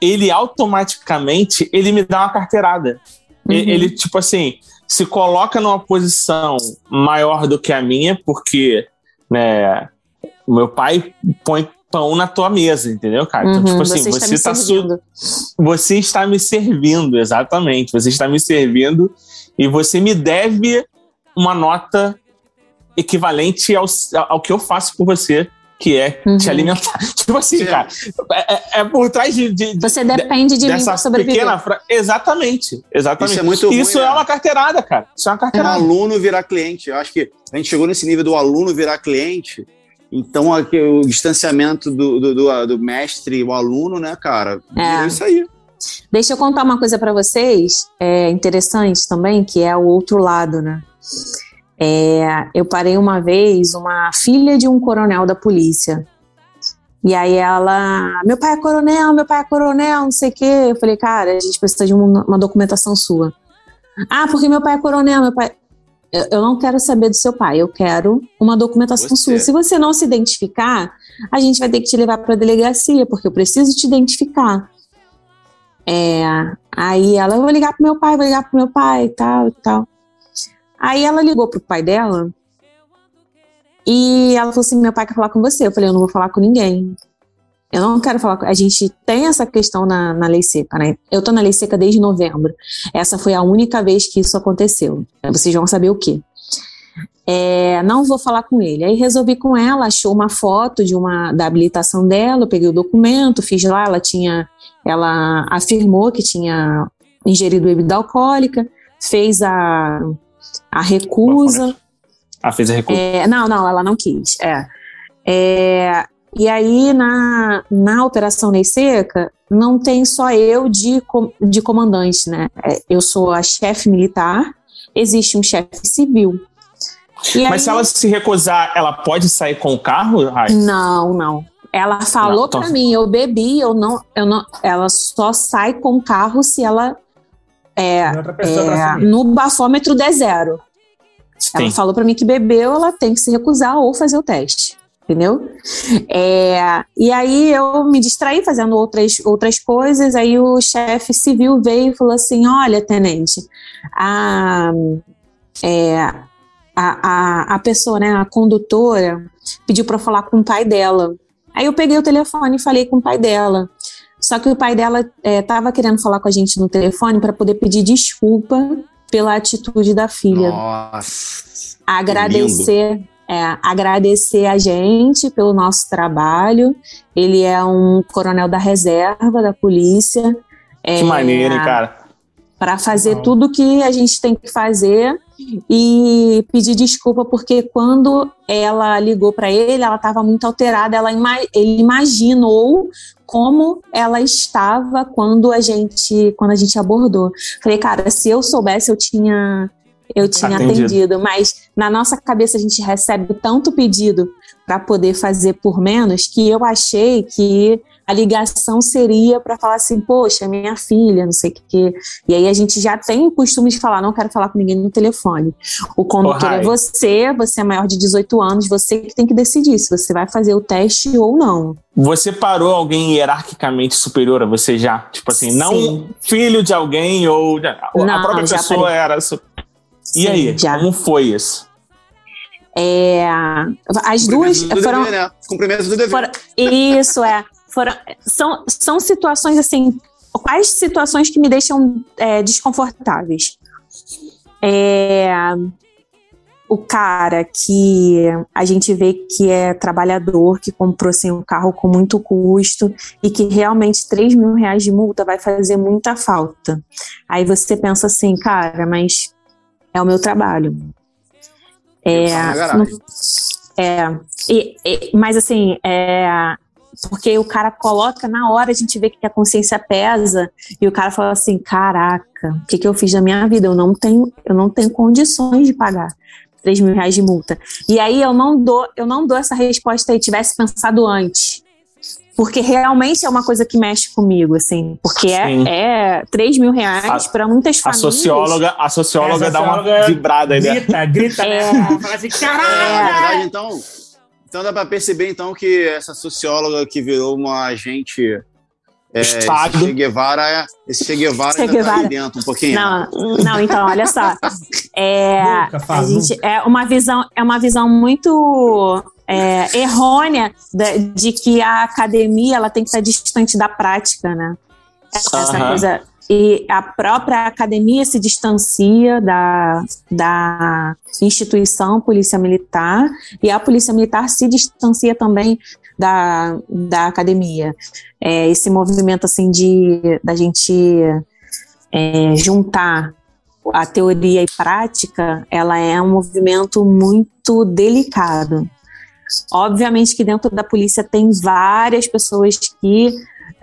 ele automaticamente ele me dá uma carteirada. Uhum. Ele, tipo assim, se coloca numa posição maior do que a minha, porque, né, o meu pai põe pão na tua mesa, entendeu, cara? Então, Uhum, tipo assim, está você, me tá su- servindo. você está me servindo, exatamente. Você está me servindo e você me deve uma nota equivalente ao, ao que eu faço por você, que é Uhum. te alimentar. Tipo assim, Sim. cara, é, é- é por trás de, de- de- Você depende de mim dessa para sobreviver. pequena frase. Exatamente, exatamente. Isso é muito ruim, Isso é né? uma carteirada, cara. Isso é uma Um carteirada. aluno virar cliente. Eu acho que a gente chegou nesse nível do aluno virar cliente. Então, aqui, o distanciamento do, do, do, do mestre e o aluno, né, cara? É. isso aí. Deixa eu contar uma coisa para vocês, é interessante também, que é o outro lado, né? É, eu parei uma vez uma filha de um coronel da polícia. E aí ela, meu pai é coronel, meu pai é coronel, não sei o quê. Eu falei, cara, a gente precisa de uma, uma documentação sua. Ah, porque meu pai é coronel, meu pai. Eu, não quero saber do seu pai, eu quero uma documentação Você. sua. Se você não se identificar, a gente vai ter que te levar para a delegacia, porque eu preciso te identificar. É, aí ela, eu vou ligar pro meu pai, vou ligar pro meu pai e tal e tal. Aí ela ligou pro pai dela e ela falou assim: meu pai quer falar com você. Eu falei: eu não vou falar com ninguém. Eu não quero falar com. A gente tem essa questão na, na lei seca, né? Eu tô na lei seca desde novembro. Essa foi a única vez que isso aconteceu. Vocês vão saber o quê. É, não vou falar com ele. Aí resolvi com ela, achou uma foto de uma da habilitação dela, eu peguei o documento, fiz lá, ela tinha, ela afirmou que tinha ingerido bebida alcoólica, fez a, a recusa. Ah, fez a recusa. É, não, não, ela não quis. É. É, e aí, na, na Operação Lei Seca, não tem só eu de, de comandante, né? É, eu sou a chefe militar, existe um chefe civil. E Mas aí- se ela se recusar, ela pode sair com o carro, Rai? Não, não. Ela falou Não, então- pra mim, eu bebi, eu não, eu não. Ela só sai com o carro se ela é, Tem outra pessoa pra é, no bafômetro der zero. Ela Sim. falou pra mim que bebeu, ela tem que se recusar ou fazer o teste. Entendeu? É, e aí eu me distraí fazendo outras, outras coisas. Aí o chefe civil veio e falou assim: Olha, tenente, a, é, a, a, a pessoa, né, a condutora, pediu pra eu falar com o pai dela. Aí eu peguei o telefone e falei com o pai dela. Só que o pai dela estava querendo falar com a gente no telefone para poder pedir desculpa pela atitude da filha Nossa. agradecer, é, agradecer a gente pelo nosso trabalho. Ele é um coronel da reserva da polícia. É, Que maneiro, hein, cara? Para fazer Bom. tudo que a gente tem que fazer e pedir desculpa porque quando ela ligou para ele, ela estava muito alterada. Ela ima- ele imaginou como ela estava quando a gente quando a gente abordou. Falei, cara, se eu soubesse, eu tinha eu tinha Atendido. atendido, mas na nossa cabeça a gente recebe tanto pedido para poder fazer por menos que eu achei que a ligação seria para falar assim, poxa, minha filha, não sei o que. E aí a gente já tem o costume de falar, não quero falar com ninguém no telefone. O condutor Rai. é você, você é maior de 18 anos, você que tem que decidir se você vai fazer o teste ou não. Você parou alguém hierarquicamente superior a você já? Tipo assim, não Sim. filho de alguém ou. a Não, própria já pessoa parei. era. su- E aí? já. Como foi isso? É, as duas foram, dever, né? Cumprimento do dever. foram- isso é, foram, são, são situações assim, quais situações que me deixam é, desconfortáveis? É, o cara que a gente vê que é trabalhador, que comprou assim, um carro com muito custo e que realmente 3 mil reais de multa vai fazer muita falta. Aí você pensa assim, cara, mas é o meu trabalho. É, é e, e, mas assim, é, porque o cara coloca na hora, a gente vê que a consciência pesa e o cara fala assim, caraca, o que, que eu fiz na minha vida? Eu não tenho, eu não tenho condições de pagar 3 mil reais de multa. E aí eu não dou, eu não dou essa resposta aí, tivesse pensado antes. Porque realmente é uma coisa que mexe comigo, assim. Porque é, é 3 mil reais para muitas famílias. A socióloga, a socióloga, a socióloga dá uma vibrada aí. Grita, grita, é. né? Fala assim, caralho! É, na verdade, então, então dá para perceber então que essa socióloga que virou uma agente é, esse Che Guevara, esse che Guevara, che Guevara. Tá dentro um pouquinho. Não, não, então, olha só. É, a gente, é uma visão, é uma visão muito é, errônea de, de, que a academia ela tem que estar distante da prática, né? Essa coisa e a própria academia se distancia da, da instituição Polícia Militar e a Polícia Militar se distancia também da, da academia. É, esse movimento assim de da gente é, juntar a teoria e prática, ela é um movimento muito delicado. Obviamente que dentro da polícia tem várias pessoas que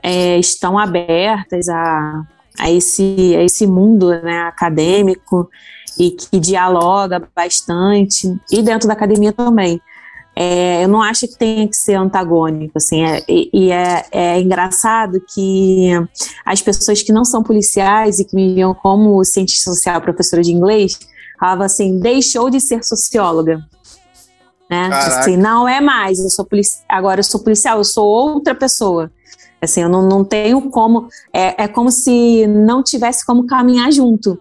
é, estão abertas a a esse, a esse mundo né, acadêmico e que dialoga bastante, e dentro da academia também. É, eu não acho que tenha que ser antagônico, assim, é, e, é, é, engraçado que as pessoas que não são policiais e que me viam como cientista social, professora de inglês, falavam assim, deixou de ser socióloga, né? Assim, não é mais, eu sou agora eu sou policial, eu sou outra pessoa. Assim, eu não, não tenho como. É, é como se não tivesse como caminhar junto.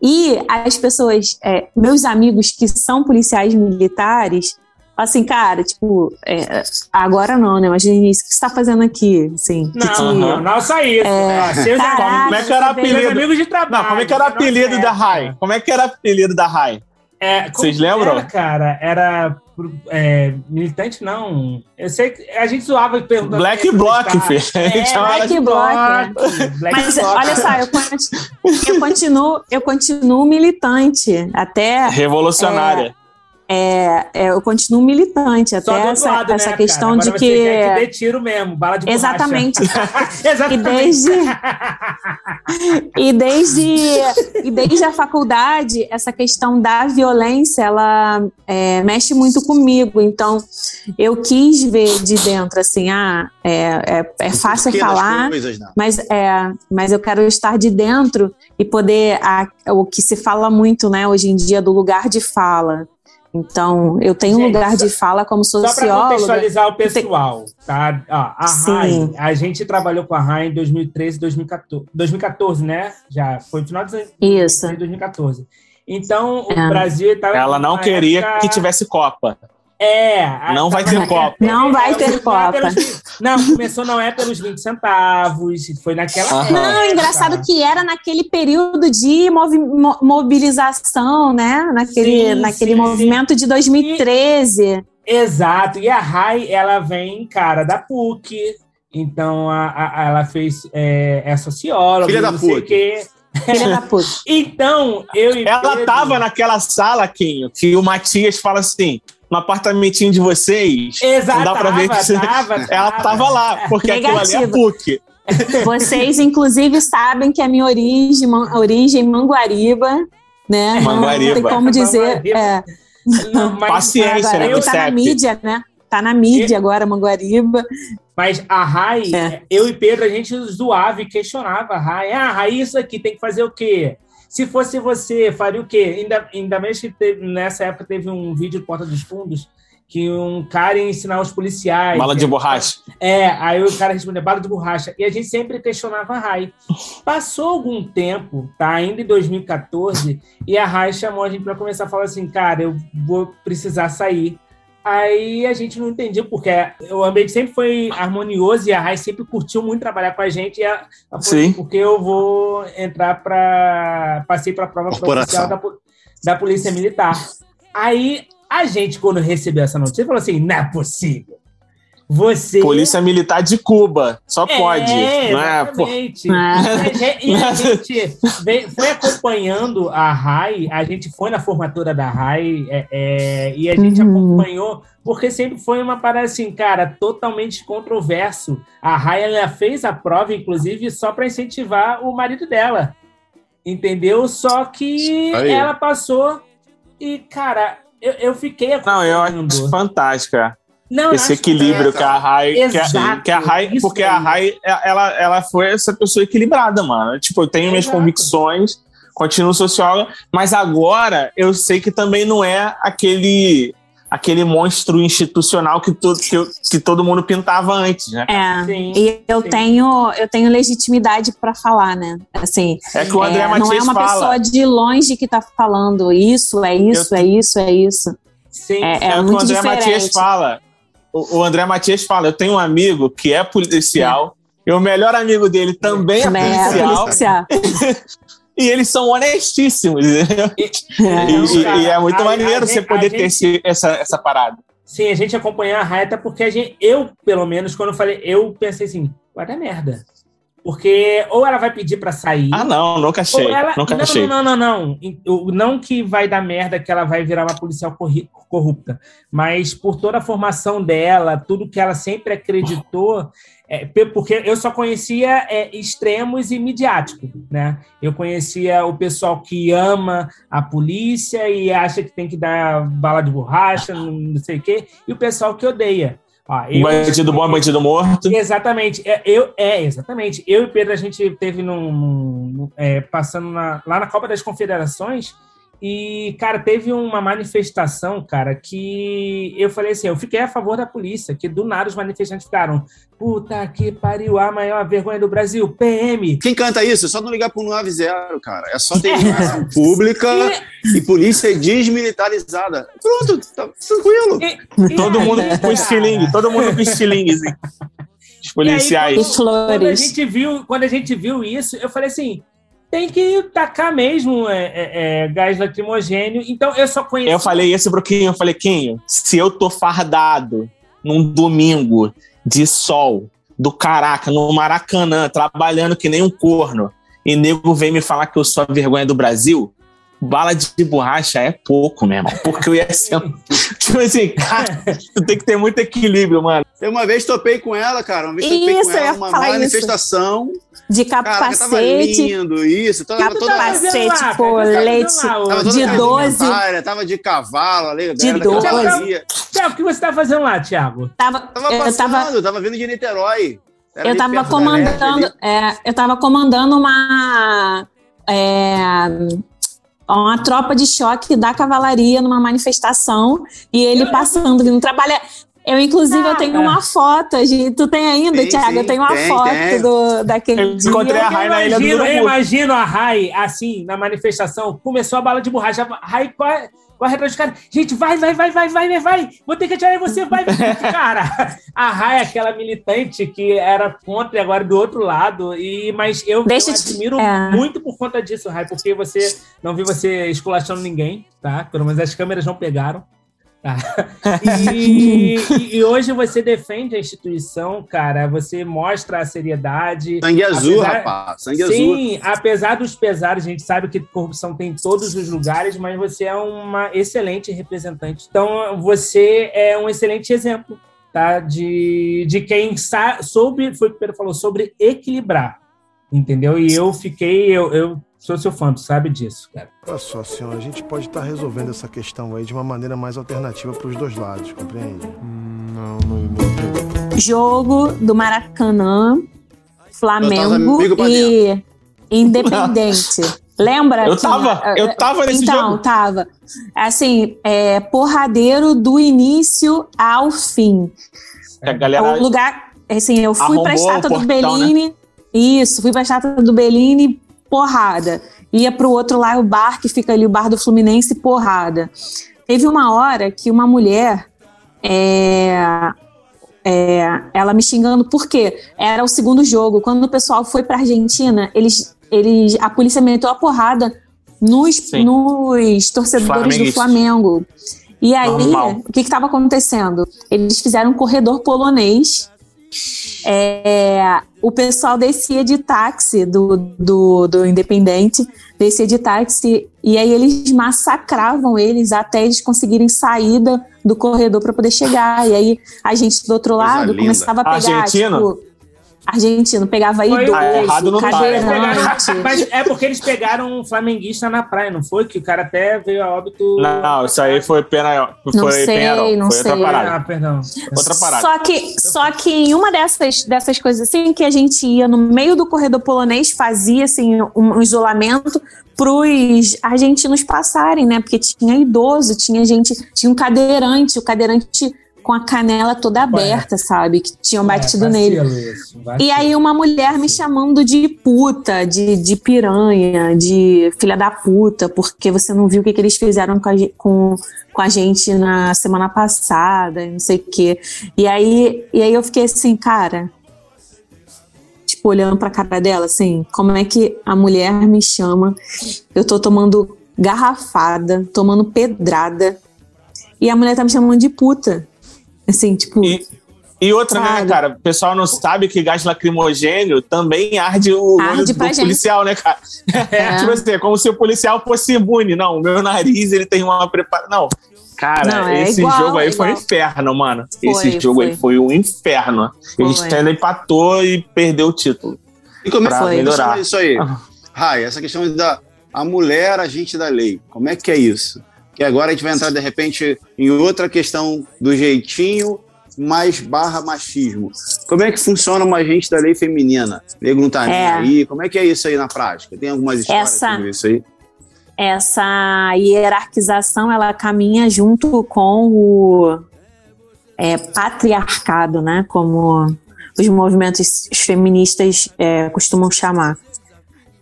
E as pessoas, é, meus amigos que são policiais militares, assim, cara, tipo, é, agora não, né? Mas no início, o que você tá fazendo aqui? Assim, não, que, não, não, só isso. É, né? caraca, como é que era o apelido? amigos de trabalho. Não, como é que era o apelido da Rai? Como é que era o apelido da Rai? É, Vocês lembram? Era, cara, era é, militante, não. Eu sei que a gente zoava perguntando. Black Bloc, filho. É, Black Bloc. Mas Block. olha só, eu continuo, eu continuo, eu continuo militante. Até. Revolucionária. É, é, eu continuo militante até essa, lado, essa né, questão de que. Quer que dê tiro mesmo, bala de Exatamente. Exatamente. E desde, e desde e desde a faculdade essa questão da violência ela é, mexe muito comigo. Então eu quis ver de dentro assim, ah, é, é, é fácil falar, coisas, mas é, mas eu quero estar de dentro e poder a, o que se fala muito, né, hoje em dia do lugar de fala. Então, eu tenho gente, um lugar de fala como socióloga. Só para contextualizar o pessoal, tá? a RAI, a gente trabalhou com a RAI em 2013, 2014, 2014 né? Já foi no final de Isso. 2014. Então, é. o Brasil estava... Ela não queria época... que tivesse Copa. É. Não vai ter Copa. Não vai ter Copa. Não, começou não é pelos 20 centavos, foi naquela época. Não, engraçado que era naquele período de movi mobilização, né? Naquele, sim, naquele sim, movimento sim. de 2013. E, exato. E a Rai, ela vem, cara, da PUC. Então, a, a ela fez, é, é socióloga, Filha da PUC. Filha da puta. então, eu e Ela Pedro... tava naquela sala, Quinho, que o Matias fala assim: no apartamentinho de vocês. Exato. Não dá pra ver que tava, ela tava lá, porque Negativo. aquilo ali é PUC. Vocês, inclusive, sabem que a minha origem, origem Manguariba, né? Manguariba. Não tem como dizer. É, não, Paciência, agora, né? Tá na mídia, né? Tá na mídia agora, Manguariba. Mas a Rai, é. eu e Pedro, a gente zoava e questionava a Rai. Ah, Rai, isso aqui tem que fazer o quê? Se fosse você, faria o quê? Ainda, ainda mais que teve, nessa época teve um vídeo de Porta dos Fundos que um cara ia ensinar os policiais. Bala de borracha. É, aí o cara respondeu bala de borracha. E a gente sempre questionava a Rai. Passou algum tempo, tá? Ainda em 2014, e a Rai chamou a gente para começar a falar assim, cara, eu vou precisar sair. Aí a gente não entendia porque o ambiente sempre foi harmonioso e a Rai sempre curtiu muito trabalhar com a gente. E a, a Sim. Porque eu vou entrar para. Passei para a prova oficial da, da Polícia Militar. Aí a gente, quando recebeu essa notícia, falou assim: não é possível. Você. Polícia Militar de Cuba. Só pode. É, não é? Exatamente. E a gente foi acompanhando a RAI, a gente foi na formatura da RAI é, é, e a gente Uhum. acompanhou, porque sempre foi uma parada assim, cara, totalmente controverso. A RAI ela fez a prova, inclusive, só para incentivar o marido dela. Entendeu? Só que Aí. ela passou e, cara, eu, eu fiquei Não, eu acho fantástica Não, esse equilíbrio que- que a Rai. Que a, que a Rai porque a Rai, ela, ela foi essa pessoa equilibrada, mano. Tipo, eu tenho minhas Exato. convicções, continuo socióloga, mas agora eu sei que também não é aquele aquele monstro institucional que, to, que, eu- que todo mundo pintava antes, né? É. Sim, E eu sim. tenho, eu tenho legitimidade para falar, né? Assim, É que o André é, Matias não é uma fala. pessoa de longe que tá falando isso, é isso, Eu- é isso, é isso. Sim, É, É, o que o muito André diferente. Matias fala. O, o André Matias fala: eu tenho um amigo que é policial, e o melhor amigo dele também é Também é policial, policial. e eles são honestíssimos. É. E, e- cara, e é muito a- maneiro a você gente- poder ter gente- esse- essa, essa parada. Sim, a gente acompanhar a Raeta porque a gente, eu, pelo menos, quando eu falei, eu pensei assim, vai dar merda. Porque ou ela vai pedir pra sair. Ah, não, nunca achei. ela, Nunca não, achei. não, não, não, não. Não que vai dar merda que ela vai virar uma policial corrupta, mas por toda a formação dela, tudo que ela sempre acreditou, é, porque eu só conhecia é, extremos e midiático, né? Eu conhecia o pessoal que ama a polícia e acha que tem que dar bala de borracha, não sei o quê, e o pessoal que odeia. Ó, eu- Bandido bom, bandido morto. Exatamente. É, Eu, é, exatamente. Eu e Pedro, a gente teve num, num- é, passando na- lá na Copa das Confederações e, cara, teve uma manifestação, cara, que eu falei assim, eu fiquei a favor da polícia, que do nada os manifestantes ficaram, puta que pariu, a maior vergonha do Brasil, PM. Quem canta isso? É só não ligar pro 90, cara. É só ter iluminação pública E- e polícia desmilitarizada. Pronto, tá tranquilo. e- e Todo aí, mundo com cara, estilingue, todo mundo com estilingue, assim. Os policiais. E Quando a flores. gente viu, quando a gente viu isso, eu falei assim, tem que tacar mesmo é, é, é, gás lacrimogênio. Então eu só conheci. Eu falei isso pro Quinho, eu falei, Quinho, se eu tô fardado num domingo de sol do caraca, no Maracanã, trabalhando que nem um corno, e nego vem me falar que eu sou a vergonha do Brasil, bala de borracha é pouco, meu irmão. Porque eu ia ser. tipo assim, cara, tu tem que ter muito equilíbrio, mano. Eu uma vez topei com ela, cara. Uma vez topei Isso, com eu ia ela numa falar isso. manifestação. De Cara, que tava capacete, lindo, isso. Tava, Capacete, toda, cara? colete, Tava tava toda de 12. carne Tava de cavalo, ali, De galera da 12. cavalaria. Tiago, o que você tá fazendo lá, Thiago? tava, Tava eu passando, tava, tava vindo de Niterói. Era eu tava da comandando, é, eu tava comandando uma é, uma tropa de choque da cavalaria numa manifestação e ele passando, vindo trabalhar. Eu, inclusive, eu tenho uma foto, gente. Tu tem ainda, Tem, Thiago? sim, Eu tenho uma tem, foto tem. Do, daquele Eu dia. encontrei a Rai na Ilha do imagino, eu imagino a Rai, assim, na manifestação, começou a bala de borracha. A Rai corre, atrás dos caras. Gente, vai, vai, vai, vai, vai, vai. Vou ter que atirar em você, vai. Cara, a Rai é aquela militante que era contra e agora do outro lado. E, mas eu, Deixa eu eu te- admiro é. muito por conta disso, Rai, porque você não vi você esculachando ninguém, tá? Pelo menos as câmeras não pegaram. Tá. E, e- e hoje você defende a instituição, cara. Você mostra a seriedade. Sangue azul, Apesar- rapaz. Sangue azul. Sim, apesar dos pesares, a gente sabe que corrupção tem em todos os lugares, mas você é uma excelente representante. Então, você é um excelente exemplo, tá? De, de quem sa- soube, foi o que o Pedro falou, sobre equilibrar, entendeu? E eu fiquei, eu, eu sou seu fã, tu sabe disso, cara. Olha só, senhor, a gente pode estar resolvendo essa questão aí de uma maneira mais alternativa para os dois lados, compreende? Hum, não, não, não. Jogo do Maracanã, Flamengo e Independente. Lembra? Eu que- tava, eu tava nesse então, jogo. tava. Assim, é, porradeiro do início ao fim. A galera o lugar, assim, eu fui pra estátua do né? Bellini. Isso, fui pra estátua do Bellini, porrada. Ia pro outro lá, o bar que fica ali, o bar do Fluminense, porrada. Teve uma hora que uma mulher. é, é, ela me xingando, por quê? Era o segundo jogo. Quando o pessoal foi pra Argentina, eles, eles, a polícia meteu a porrada nos, nos torcedores do Flamengo. E aí, Normal. o que estava acontecendo? Eles fizeram um corredor polonês. É, o pessoal descia de táxi do, do, do Independente, descia de táxi, e aí eles massacravam eles até eles conseguirem saída do corredor para poder chegar. E aí a gente do outro lado começava a pegar. Argentino? Tipo, argentino, pegava idoso, errado não cadeirante. Tá, Mas é porque eles pegaram um flamenguista na praia, não foi? Que o cara até veio a óbito... Não, isso aí foi pena... Foi não sei, Penharol, não foi sei. outra parada. Ah, perdão. Outra parada. Só que, só que em uma dessas, dessas coisas assim, que a gente ia no meio do corredor polonês, fazia assim, um isolamento para os argentinos passarem, né? Porque tinha idoso, tinha gente, tinha um cadeirante, o cadeirante com a canela toda aberta, sabe? Que tinham batido é, nele. Isso, e aí uma mulher me chamando de puta, de, de piranha, de filha da puta, porque você não viu o que, que eles fizeram com a, com, com a gente na semana passada, não sei o quê. E aí, e aí eu fiquei assim, cara, tipo, olhando pra cara dela, assim, como é que a mulher me chama? Eu tô tomando garrafada, tomando pedrada, e a mulher tá me chamando de puta. Assim, tipo. E, e outra, né, sabe? né, cara? O pessoal não sabe que gás lacrimogênio também arde o arde do, do policial, né, cara? É. é. tipo assim, é como se o policial fosse imune. Não, o meu nariz, ele tem uma preparação. Não. Cara, não, é esse igual, jogo aí foi um inferno, mano. Foi, esse jogo foi. aí foi um inferno. Foi. A gente ainda empatou e perdeu o título. E como é que foi isso aí? Rai, essa questão da a mulher agente da lei. Como é que é isso? Que agora a gente vai entrar de repente em outra questão do jeitinho mais barra machismo. Como é que funciona uma agente da lei feminina? Nego não tá é. aí. Como é que é isso aí na prática? Tem algumas histórias essa, sobre isso aí? Essa hierarquização, ela caminha junto com o é, patriarcado, né? Como os movimentos feministas é, costumam chamar.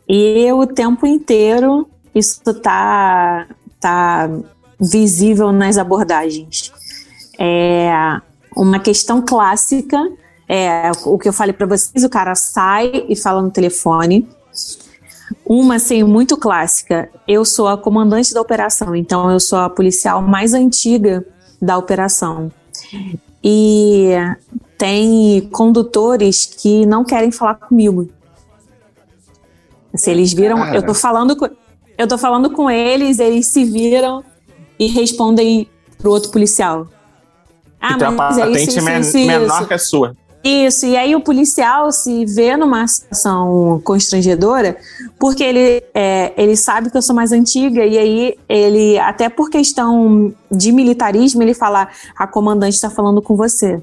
E o tempo inteiro isso está tá visível nas abordagens. É uma questão clássica é o que eu falei para vocês, o cara sai e fala no telefone. Uma, assim, muito clássica. Eu sou a comandante da operação, então eu sou a policial mais antiga da operação. E tem condutores que não querem falar comigo. Se eles viram, Cara. eu tô falando com, eu tô falando com eles, eles se viram e respondem pro outro policial. Ah, então mas a é isso, isso, isso, menor que a sua. Isso, e aí o policial se vê numa situação constrangedora, porque ele, é, ele sabe que eu sou mais antiga, e aí ele, até por questão de militarismo, ele fala: a comandante está falando com você.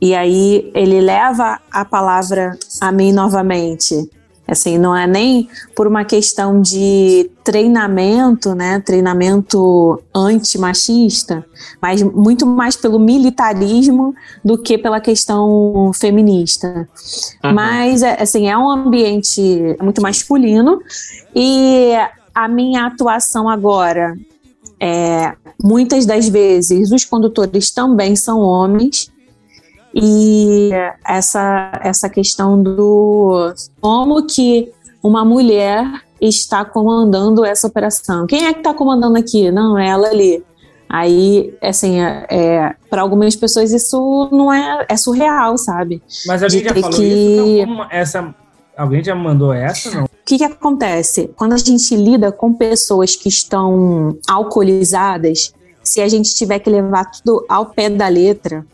E aí ele leva a palavra a mim novamente. Assim, não é nem por uma questão de treinamento, né, treinamento antimachista, mas muito mais pelo militarismo do que pela questão feminista. Uhum. Mas, é, assim, é um ambiente muito masculino e a minha atuação agora é, muitas das vezes os condutores também são homens e essa, essa questão do como que uma mulher está comandando essa operação. Quem é que está comandando aqui? Não, é ela ali. Aí, assim, é, é para algumas pessoas isso não é, é surreal, sabe? Mas alguém já falou que... isso? Essa, alguém já mandou essa, não? O que, que acontece? Quando a gente lida com pessoas que estão alcoolizadas, se a gente tiver que levar tudo ao pé da letra,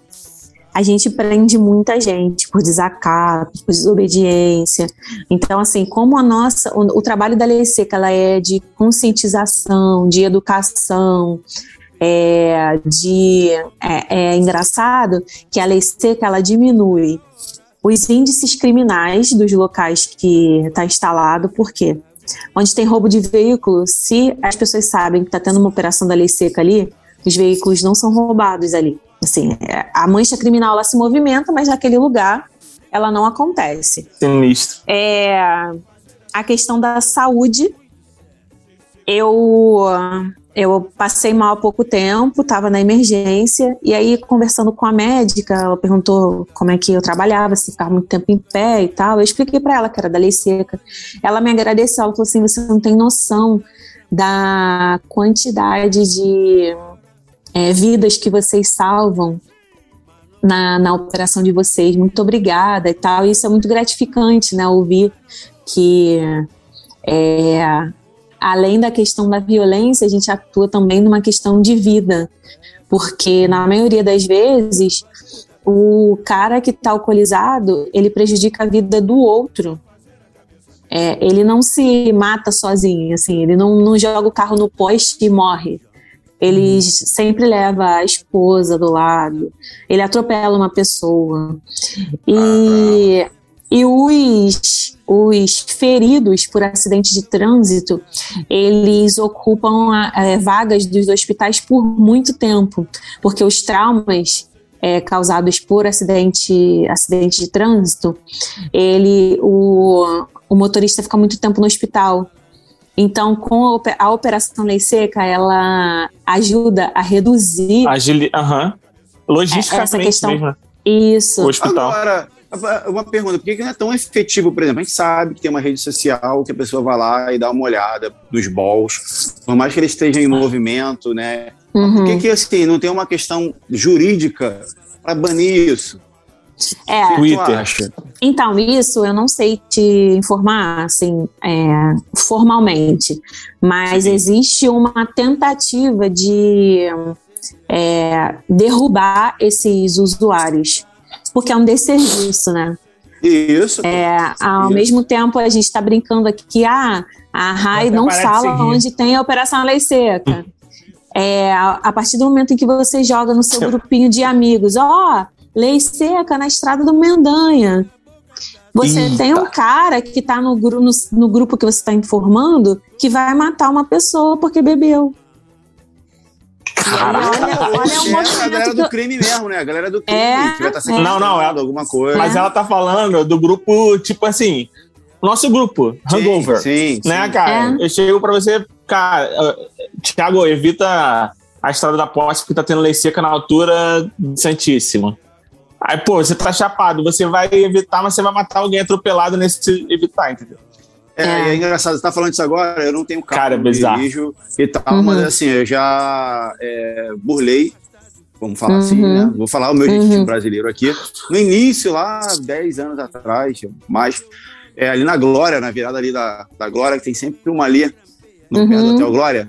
a gente prende muita gente por desacato, por desobediência. Então, assim, como a nossa, o, o trabalho da Lei Seca, ela é de conscientização, de educação, é, de é, é engraçado que a Lei Seca ela diminui os índices criminais dos locais que está instalado, por quê? Onde tem roubo de veículo, se as pessoas sabem que está tendo uma operação da lei seca ali, os veículos não são roubados ali. Assim, é, a mancha criminal ela se movimenta, mas naquele lugar ela não acontece. Sinistro. É, a questão da saúde, eu eu passei mal há pouco tempo, estava na emergência, e aí, conversando com a médica, ela perguntou como é que eu trabalhava, se ficava muito tempo em pé e tal. Eu expliquei para ela que era da lei seca. Ela me agradeceu, ela falou assim: você não tem noção da quantidade de é, vidas que vocês salvam na, na operação de vocês. Muito obrigada e tal. Isso é muito gratificante, né? Ouvir que é, além da questão da violência, a gente atua também numa questão de vida, porque na maioria das vezes o cara que está alcoolizado ele prejudica a vida do outro. É, ele não se mata sozinho, assim, ele não, não joga o carro no poste e morre. Ele uhum. sempre leva a esposa do lado, ele atropela uma pessoa. E, ah, e os os feridos por acidente de trânsito, eles ocupam é, vagas dos hospitais por muito tempo, porque os traumas é, causados por acidente, acidente de trânsito, ele, o, o motorista fica muito tempo no hospital. Então, com a operação lei seca, ela ajuda a reduzir. Agili uhum. Logisticamente essa questão. mesmo. Isso. O hospital. Agora, uma pergunta, por que não é tão efetivo, por exemplo? A gente sabe que tem uma rede social que a pessoa vai lá e dá uma olhada nos balls, por mais que ele esteja em movimento, né? Uhum. Por que, que assim, não tem uma questão jurídica para banir isso? É, Twitter. Então, isso eu não sei te informar, assim, é, formalmente, mas Sim. existe uma tentativa de é, derrubar esses usuários porque é um desserviço, né? Isso. É, ao isso. mesmo tempo, a gente está brincando aqui que ah, a RAI não fala onde tem a Operação Lei Seca. É, a, a, partir do momento em que você joga no seu grupinho de amigos, ó, oh, Lei Seca na estrada do Mendanha. Você Eita. tem um cara que está no, no, no grupo que você está informando que vai matar uma pessoa porque bebeu. Caraca, olha, olha o é a galera do crime mesmo, né? A galera do crime é, que vai estar tá é. Não, não, é alguma coisa. Mas ela tá falando do grupo, tipo assim, nosso grupo, Hangover. Sim, né, sim. cara? É. Eu chego pra você, cara, Thiago, evita a estrada da posse porque tá tendo lei seca na altura Santíssimo. Aí, pô, você tá chapado, você vai evitar, mas você vai matar alguém atropelado nesse evitar, entendeu? É, é. é engraçado, você tá falando isso agora, eu não tenho carro, Cara, bizarro. dirijo e tal, uhum. mas assim, eu já é, burlei, vamos falar uhum. assim, né? Vou falar o meu jeitinho uhum. brasileiro aqui. No início, lá, 10 anos atrás, mais, é, ali na Glória, na virada ali da, da Glória, que tem sempre uma ali, no pé do uhum. Hotel Glória.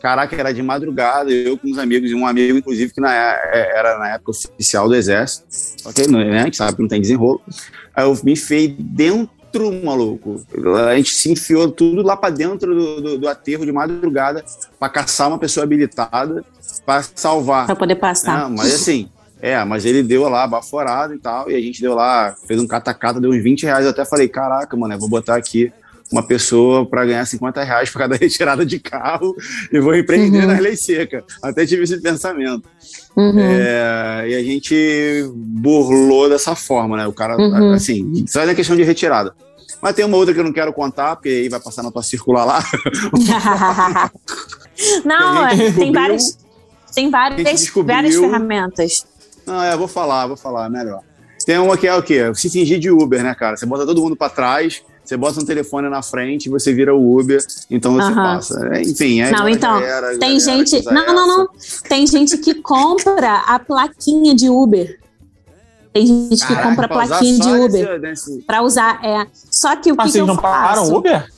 Caraca, era de madrugada, eu com uns amigos, e um amigo, inclusive, que na, é, era na época oficial do Exército, ok? Né? A gente sabe que não tem desenrolo. Aí eu me fei dentro maluco. A gente se enfiou tudo lá para dentro do, do, do, aterro de madrugada para caçar uma pessoa habilitada para salvar. Para poder passar. Mas assim, é, mas ele deu lá baforado e tal, e a gente deu lá, fez um catacata, deu uns 20 reais. Eu até falei, caraca, mano, eu vou botar aqui uma pessoa para ganhar 50 reais por cada retirada de carro e vou empreender uhum. na lei seca. Até tive esse pensamento. Uhum. É, e a gente burlou dessa forma, né? O cara, uhum. assim, só na questão de retirada. Mas tem uma outra que eu não quero contar, porque aí vai passar na tua circular lá. não, é, tem várias, tem várias, várias ferramentas. Não, é, vou falar, vou falar, melhor. Tem uma que é o quê? Se fingir de Uber, né, cara? Você bota todo mundo para trás, você bota um telefone na frente e você vira o Uber, então você uhum. passa. É, enfim, é. Não, então, galera, tem galera gente. Não, não, não. Tem gente que compra a plaquinha de Uber. Tem gente Caraca, que compra a plaquinha de Uber para usar. É. Só que o que, que eu não faço? pararam Uber?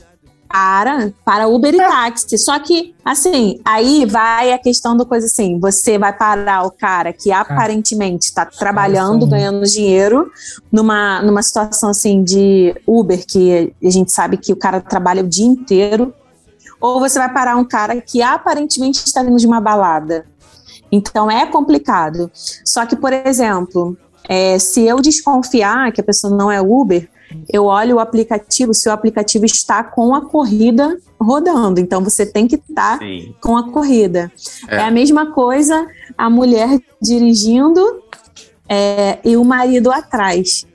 Para, para Uber e é. táxi. Só que, assim, aí vai a questão do coisa assim: você vai parar o cara que aparentemente está trabalhando, ganhando dinheiro, numa, numa situação assim de Uber, que a gente sabe que o cara trabalha o dia inteiro, ou você vai parar um cara que aparentemente está vindo de uma balada. Então é complicado. Só que, por exemplo, é, se eu desconfiar que a pessoa não é Uber, eu olho o aplicativo, se o aplicativo está com a corrida rodando. Então você tem que estar tá com a corrida. É. é. a mesma coisa a mulher dirigindo é, e o marido atrás.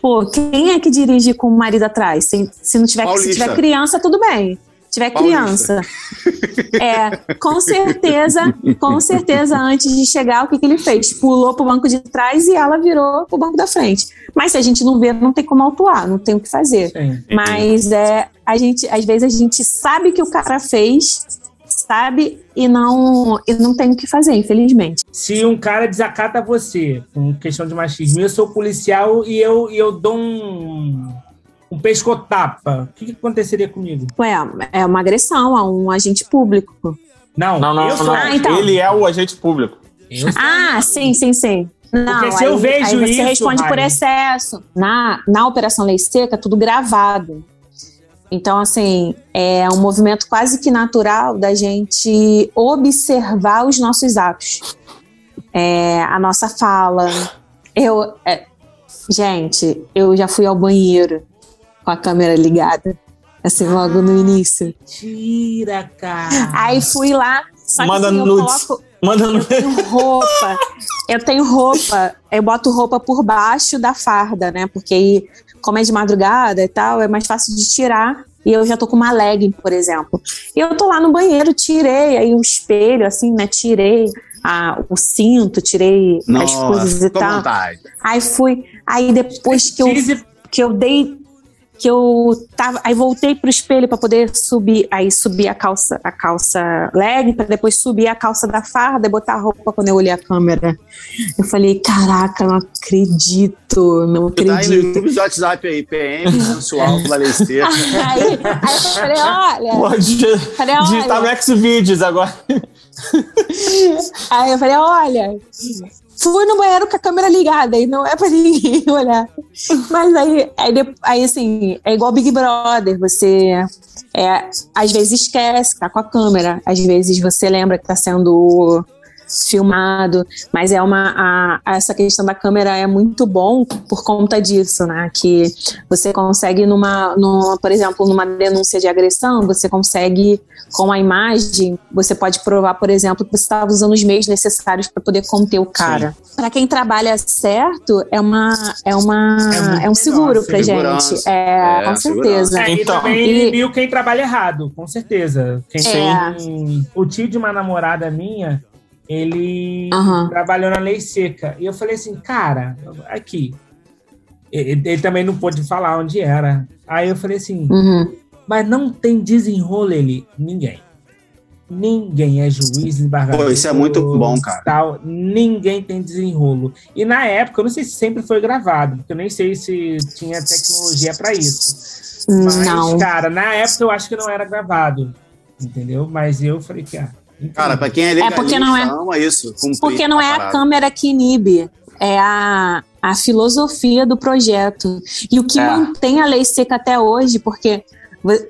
Pô, quem é que dirige com o marido atrás? Se, se não tiver, se tiver criança, tudo bem. Se tiver criança, é, com certeza, com certeza, antes de chegar, o que, que ele fez? Pulou pro banco de trás e ela virou pro banco da frente. Mas se a gente não vê, não tem como autuar, não tem o que fazer. Sim. Mas é, a gente, às vezes a gente sabe que o cara fez, sabe, e não, e não tem o que fazer, infelizmente. Se um cara desacata você com questão de machismo, eu sou policial e eu, e eu dou um, um pescotapa, o que, que aconteceria comigo? Ué, é uma agressão a um agente público. Não, Não, não, eu sou. não. Ah, então. Ele é o agente público. Ah, sim, sim, sim. Não, Porque se aí, eu vejo aí você isso, responde por Raine- excesso. Na, na Operação Lei Seca, tudo gravado. Então, assim, é um movimento quase que natural da gente observar os nossos atos. É, a nossa fala. Eu, é, gente, eu já fui ao banheiro com a câmera ligada. Assim, logo no início. Mentira, cara. Aí fui lá. Manda assim, eu nudes. coloco, Manda eu no. tenho roupa. Eu tenho roupa. Eu boto roupa por baixo da farda, né? Porque aí, como é de madrugada e tal, é mais fácil de tirar. E eu já tô com uma legging, por exemplo. E eu tô lá no banheiro, tirei aí o espelho, assim, né? Tirei a, o cinto, tirei as coisas e tal. vontade. Aí fui. Aí depois que eu que eu dei que eu tava aí voltei pro espelho para poder subir aí subir a calça a calça leg para depois subir a calça da farda e botar a roupa quando eu olhei a câmera eu falei caraca não acredito não Tu tá aí no acredito YouTube do WhatsApp aí, PM, sensual, seca. aí, aí eu falei olha Pode falei digitar no olha Xvideos agora. aí eu falei olha fui no banheiro com a câmera ligada e não é pra ninguém olhar. Mas aí, aí, aí, assim, é igual Big Brother, você é, às vezes esquece que tá com a câmera, às vezes você lembra que tá sendo filmado, mas é uma a- essa questão da câmera é muito bom por conta disso, né? Que você consegue numa, numa, por exemplo, numa denúncia de agressão, você consegue com a imagem, você pode provar, por exemplo, que você estava usando os meios necessários para poder conter o cara. Para quem trabalha certo, é uma é uma É é, um seguro segurança. gente, é, É, com certeza. É, e Então. também E- inibiu quem trabalha errado, com certeza. Quem É. tem... O tio de uma namorada minha, ele Aham. trabalhou na lei seca. E eu falei assim, cara, aqui. Ele, ele também não pôde falar onde era. Aí eu falei assim, Uhum. mas não tem desenrolo ele? Ninguém. Ninguém é juiz, embargador. Pô, isso é muito bom, cara. Tal. Ninguém tem desenrolo. E na época, eu não sei se sempre foi gravado, porque eu nem sei se tinha tecnologia para isso. Mas, Não. cara, na época eu acho que não era gravado. Entendeu? Mas eu falei que, ah. Cara, pra quem é É legalista, porque não é- isso. Porque não é a câmera que inibe, é a, a filosofia do projeto. E o que É. mantém a lei seca até hoje, porque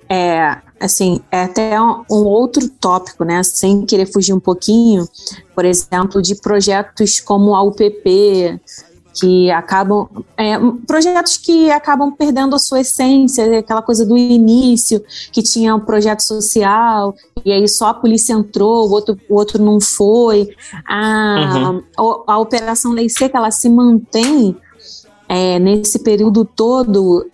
é, assim, é até um, um outro tópico, né? Sem querer fugir um pouquinho, por exemplo, de projetos como a UPP, que acabam. é, projetos que acabam perdendo a sua essência, aquela coisa do início, que tinha um projeto social, e aí só a polícia entrou, o outro, o outro não foi. A, a, a Operação Lei Seca ela se mantém é, nesse período todo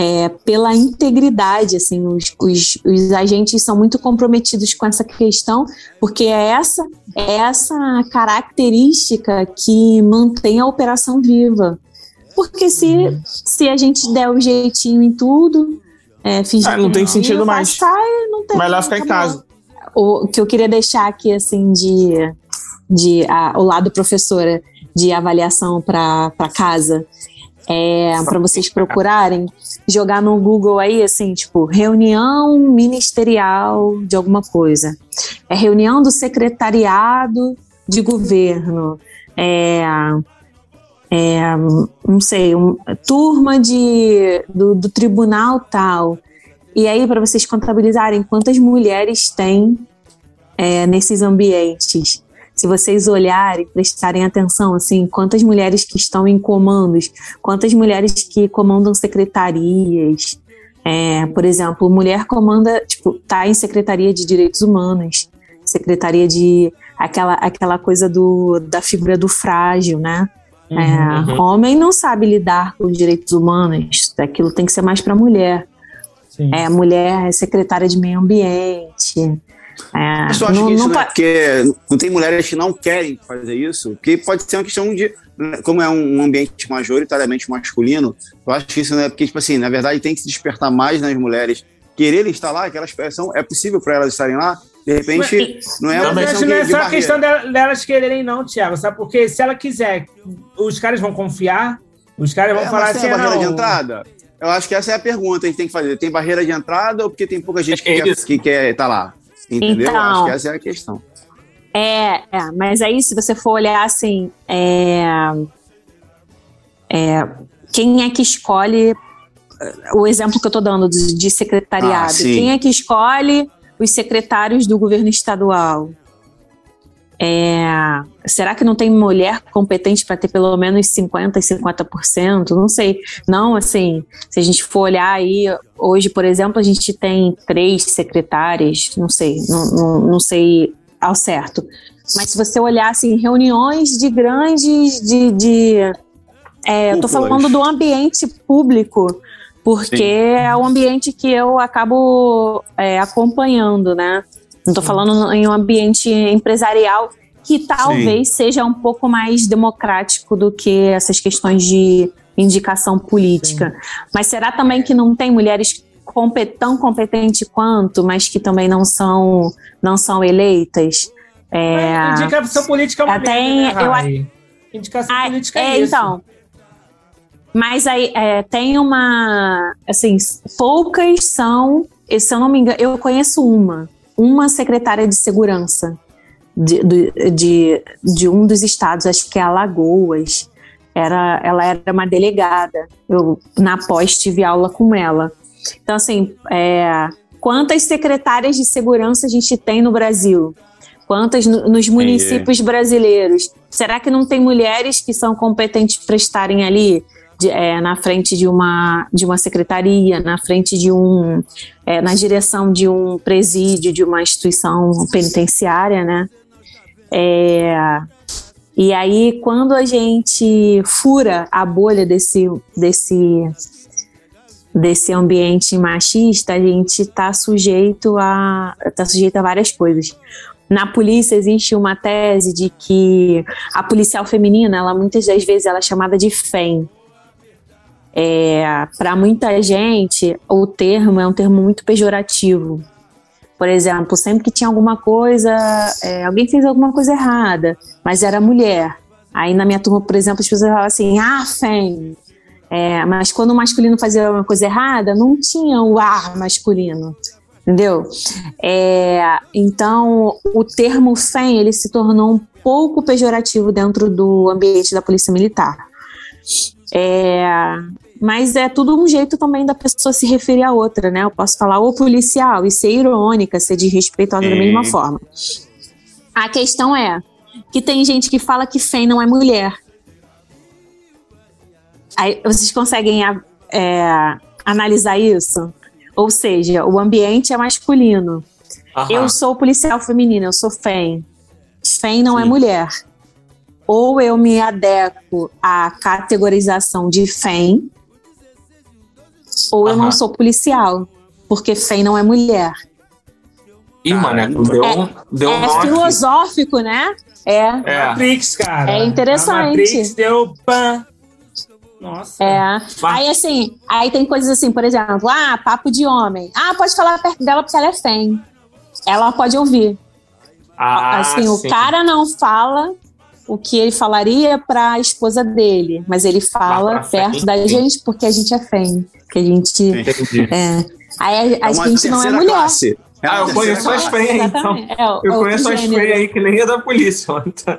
é, pela integridade, assim, os, os, os agentes são muito comprometidos com essa questão, porque é essa, é essa característica que mantém a operação viva. Porque se, se a gente der o jeitinho em tudo, é, fingir Ah, não tem sentido mais. passar, não tem, Melhor ficar em casa. o que eu queria deixar aqui, assim, de, de a- o lado professora de avaliação para casa, é para vocês procurarem, jogar no Google aí, assim, tipo, reunião ministerial de alguma coisa. É reunião do secretariado de governo. É, é, não sei, um- turma de, do, do tribunal tal. E aí, para vocês contabilizarem quantas mulheres tem é, nesses ambientes. Se vocês olharem, prestarem atenção, assim, quantas mulheres que estão em comandos, quantas mulheres que comandam secretarias. É, por exemplo, mulher comanda, tipo, tá em secretaria de direitos humanos, secretaria de aquela, aquela coisa do, da figura do frágil, né? É, uhum. Homem não sabe lidar com os direitos humanos, aquilo tem que ser mais para mulher. Sim. É, mulher secretária de meio ambiente. É, eu só acho não, que isso não, é porque não tem mulheres que não querem fazer isso, porque pode ser uma questão de. Como é um ambiente majoritariamente masculino, eu acho que isso não é porque, tipo assim, na verdade tem que se despertar mais nas mulheres quererem estar lá, aquelas pessoas, é possível para elas estarem lá, de repente, mas, não é uma questão Não é só a questão delas quererem, não, Tiago, sabe? Porque se ela quiser, os caras vão confiar, os caras vão é, falar assim. Tem barreira não. de entrada? Eu acho que essa é a pergunta que a gente tem que fazer. Tem barreira de entrada ou porque tem pouca gente que, é quer, que quer estar tá lá? Entendeu? Então, acho que essa é a questão. É, é, mas aí se você for olhar assim, é, é, quem é que escolhe o exemplo que eu estou dando de, de secretariado? Ah, quem é que escolhe os secretários do governo estadual? É, será que não tem mulher competente para ter pelo menos 50% e 50%? Não sei. Não, assim, se a gente for olhar aí, hoje, por exemplo, a gente tem três secretárias, não sei, não, não, não sei ao certo. Mas se você olhar, assim, reuniões de grandes, de... de é, eu tô falando do ambiente público, porque Sim. é o ambiente que eu acabo é, acompanhando, né? Não estou falando em um ambiente empresarial que talvez Sim. seja um pouco mais democrático do que essas questões de indicação política. Sim. Mas será também que não tem mulheres tão competentes quanto, mas que também não são, não são eleitas? É, indicação política é uma tem, né, eu, Indicação ah, política é, é isso. Então, mas aí é, tem uma. Assim, poucas são. Se eu não me engano, eu conheço uma uma secretária de segurança de, de, de, um dos estados, acho que é Alagoas. Era, ela era uma delegada. Eu, na pós, tive aula com ela. Então, assim, é, quantas secretárias de segurança a gente tem no Brasil? Quantas no, nos municípios brasileiros? Será que não tem mulheres que são competentes para estarem ali? De, é, na frente de uma, de uma secretaria, na frente de um, é, na direção de um presídio, de uma instituição penitenciária, né? É, e aí, quando a gente fura a bolha desse, desse, desse ambiente machista, a gente está sujeito a tá sujeito a várias coisas. Na polícia existe uma tese de que a policial feminina, ela muitas das vezes ela é chamada de FEM, é, para muita gente, o termo é um termo muito pejorativo. Por exemplo, sempre que tinha alguma coisa, é, alguém fez alguma coisa errada, mas era mulher. Aí na minha turma, por exemplo, as pessoas falavam assim, ah, fém. É, mas quando o masculino fazia uma coisa errada, não tinha o ar masculino, entendeu? É, então, o termo FEM, ele se tornou um pouco pejorativo dentro do ambiente da polícia militar. É, mas é tudo um jeito também da pessoa se referir a outra, né? Eu posso falar o policial e ser irônica, ser desrespeitosa é. da mesma forma. A questão é que tem gente que fala que FEM não é mulher. Aí vocês conseguem é, analisar isso? Ou seja, o ambiente é masculino. Aham. Eu sou policial feminina, eu sou FEM. FEM não é Sim. é mulher. Ou eu me adequo à categorização de FEM, ou eu não sou policial, porque FEM não é mulher. Ih, mano, deu, é, deu é um filosófico, né? É. é. Matrix, cara. É interessante. A Matrix deu pan. Nossa. É. Aí, assim, aí tem coisas assim, por exemplo, ah, papo de homem. Ah, pode falar perto dela porque ela é fém. Ela pode ouvir. Ah, assim, sim. o cara não fala o que ele falaria para a esposa dele, mas ele fala perto da gente porque a gente é fém, que a gente Entendi. é. Aí a, a é gente não é mulher. Classe. Ah, eu conheço as feias aí, então. É, eu conheço as feias aí que nem é da polícia. Então.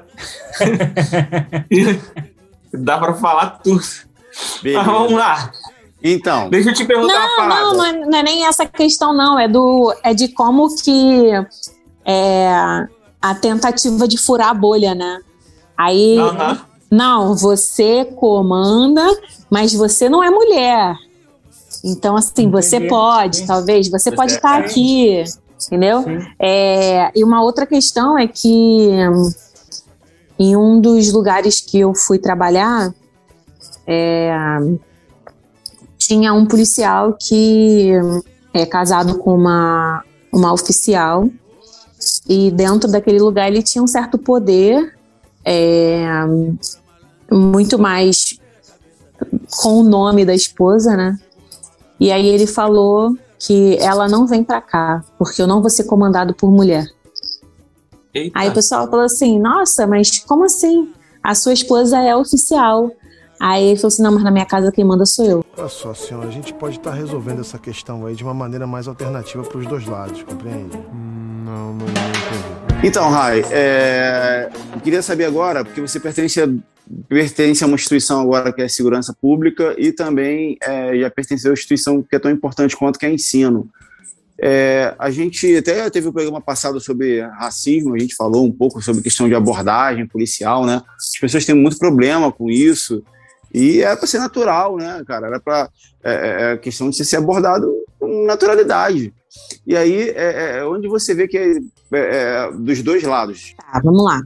Dá pra falar tudo. Beleza. Mas vamos lá. Então. Deixa eu te perguntar não, uma parada. Não, não é, não é nem essa questão, não. É, do, é de como que é, a tentativa de furar a bolha, né? Aí, não, você comanda, mas você não é mulher. Então, assim, Entendi. você pode, talvez, você, você pode estar é aqui, entendeu? É, e uma outra questão é que em um dos lugares que eu fui trabalhar, é, tinha um policial que é casado com uma, uma oficial e dentro daquele lugar ele tinha um certo poder, é, muito mais com o nome da esposa, né? E aí ele falou que ela não vem para cá, porque eu não vou ser comandado por mulher. Eita. Aí o pessoal falou assim: Nossa, mas como assim? A sua esposa é oficial. Aí ele falou assim: Não, mas na minha casa quem manda sou eu. Olha só, senhora, a gente pode estar resolvendo essa questão aí de uma maneira mais alternativa para os dois lados, compreende? Hum, não, não, não entendi. Então, Rai, é, eu queria saber agora, porque você pertence a, pertence a uma instituição agora que é segurança pública e também é, já pertence a uma instituição que é tão importante quanto que é ensino. É, a gente até teve um programa passado sobre racismo, a gente falou um pouco sobre questão de abordagem policial, né? As pessoas têm muito problema com isso e era para ser natural, né, cara? Era para é, é, questão de ser abordado com naturalidade. E aí é, é onde você vê que é, é, dos dois lados. Tá, vamos lá.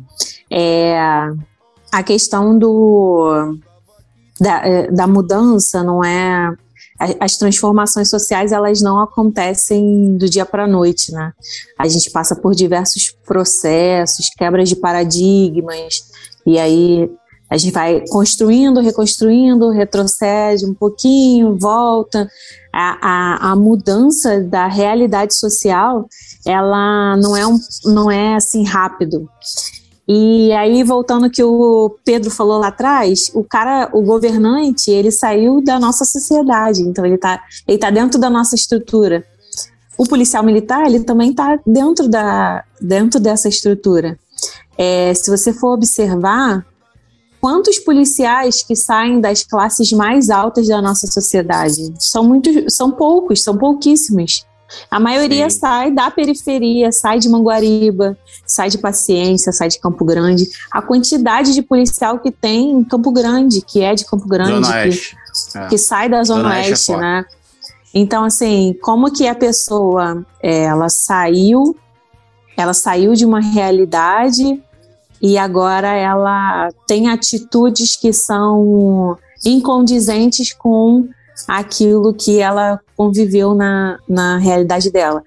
A questão do da, é, da mudança não é as transformações sociais elas não acontecem do dia para a noite, né? A gente passa por diversos processos, quebras de paradigmas, e aí a gente vai construindo, reconstruindo, retrocede um pouquinho, volta. A, a, a mudança da realidade social, ela não é, um, não é assim rápido. E aí, voltando que o Pedro falou lá atrás, o cara, o governante, ele saiu da nossa sociedade, então ele está ele tá dentro da nossa estrutura. O policial militar, ele também está dentro, da, dentro dessa estrutura. É, se você for observar, quantos policiais que saem das classes mais altas da nossa sociedade? São muitos, são poucos, são pouquíssimos. A maioria Sim. sai da periferia, sai de Manguariba, sai de Paciência, sai de Campo Grande. A quantidade de policial que tem em Campo Grande, que é de Campo Grande, que, é. que, sai da Zona, Zona Oeste, é né? Então, assim, como que a pessoa, ela saiu, ela saiu de uma realidade e agora ela tem atitudes que são incondizentes com aquilo que ela conviveu na, na realidade dela.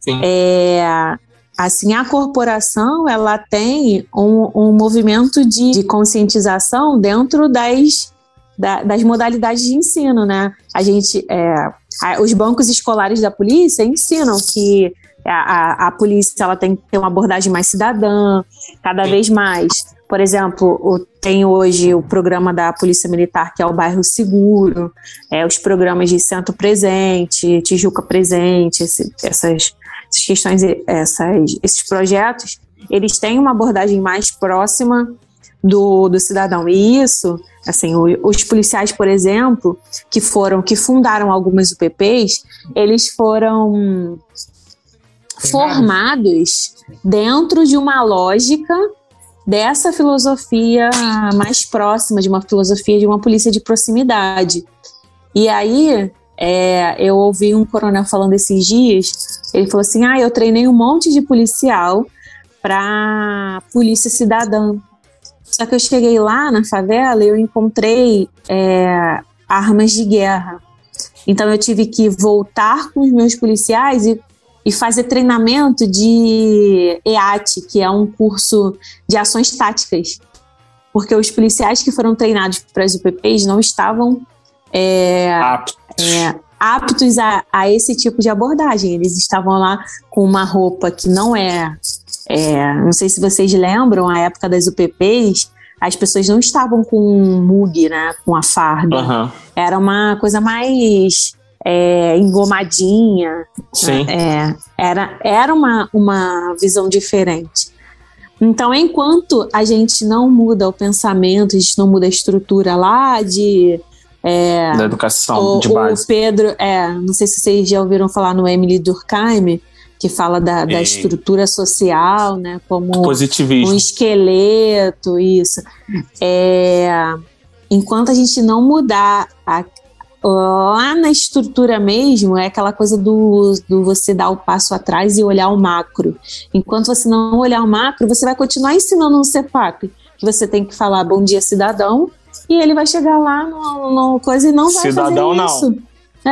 Sim. É, assim, a corporação ela tem um, um movimento de, de conscientização dentro das, da, das modalidades de ensino, né? A gente, é, a, os bancos escolares da polícia ensinam que a, a, a, polícia ela tem que ter uma abordagem mais cidadã, cada vez mais. Por exemplo, tem hoje o programa da Polícia Militar, que é o Bairro Seguro, é, os programas de Centro Presente, Tijuca Presente, esse, essas, essas questões, essas, esses projetos, eles têm uma abordagem mais próxima do, do cidadão. E isso, assim, os policiais, por exemplo, que foram, que fundaram algumas UPPs, eles foram formados dentro de uma lógica dessa filosofia mais próxima, de uma filosofia de uma polícia de proximidade. E aí, é, eu ouvi um coronel falando esses dias, ele falou assim, ah, eu treinei um monte de policial para polícia cidadã. Só que eu cheguei lá na favela e eu encontrei é, armas de guerra. Então eu tive que voltar com os meus policiais e e fazer treinamento de EAT, que é um curso de ações táticas, porque os policiais que foram treinados para as UPPs não estavam é, aptos, é, aptos a, a, esse tipo de abordagem. Eles estavam lá com uma roupa que não é, é, não sei se vocês lembram, a época das UPPs, as pessoas não estavam com um mug, né, com a farda. Uhum. Era uma coisa mais é, engomadinha. Sim. É, era era uma, uma visão diferente. Então, enquanto a gente não muda o pensamento, a gente não muda a estrutura lá de. É, da educação o, de base. O Pedro, é, não sei se vocês já ouviram falar no Emily Durkheim, que fala da, da estrutura social, né? Como Positivismo. um esqueleto, isso. É, enquanto a gente não mudar a, lá na estrutura mesmo é aquela coisa do, do você dar o passo atrás e olhar o macro. Enquanto você não olhar o macro, você vai continuar ensinando no CEPAC que você tem que falar bom dia cidadão e ele vai chegar lá no, no coisa e não vai cidadão fazer não. isso. É.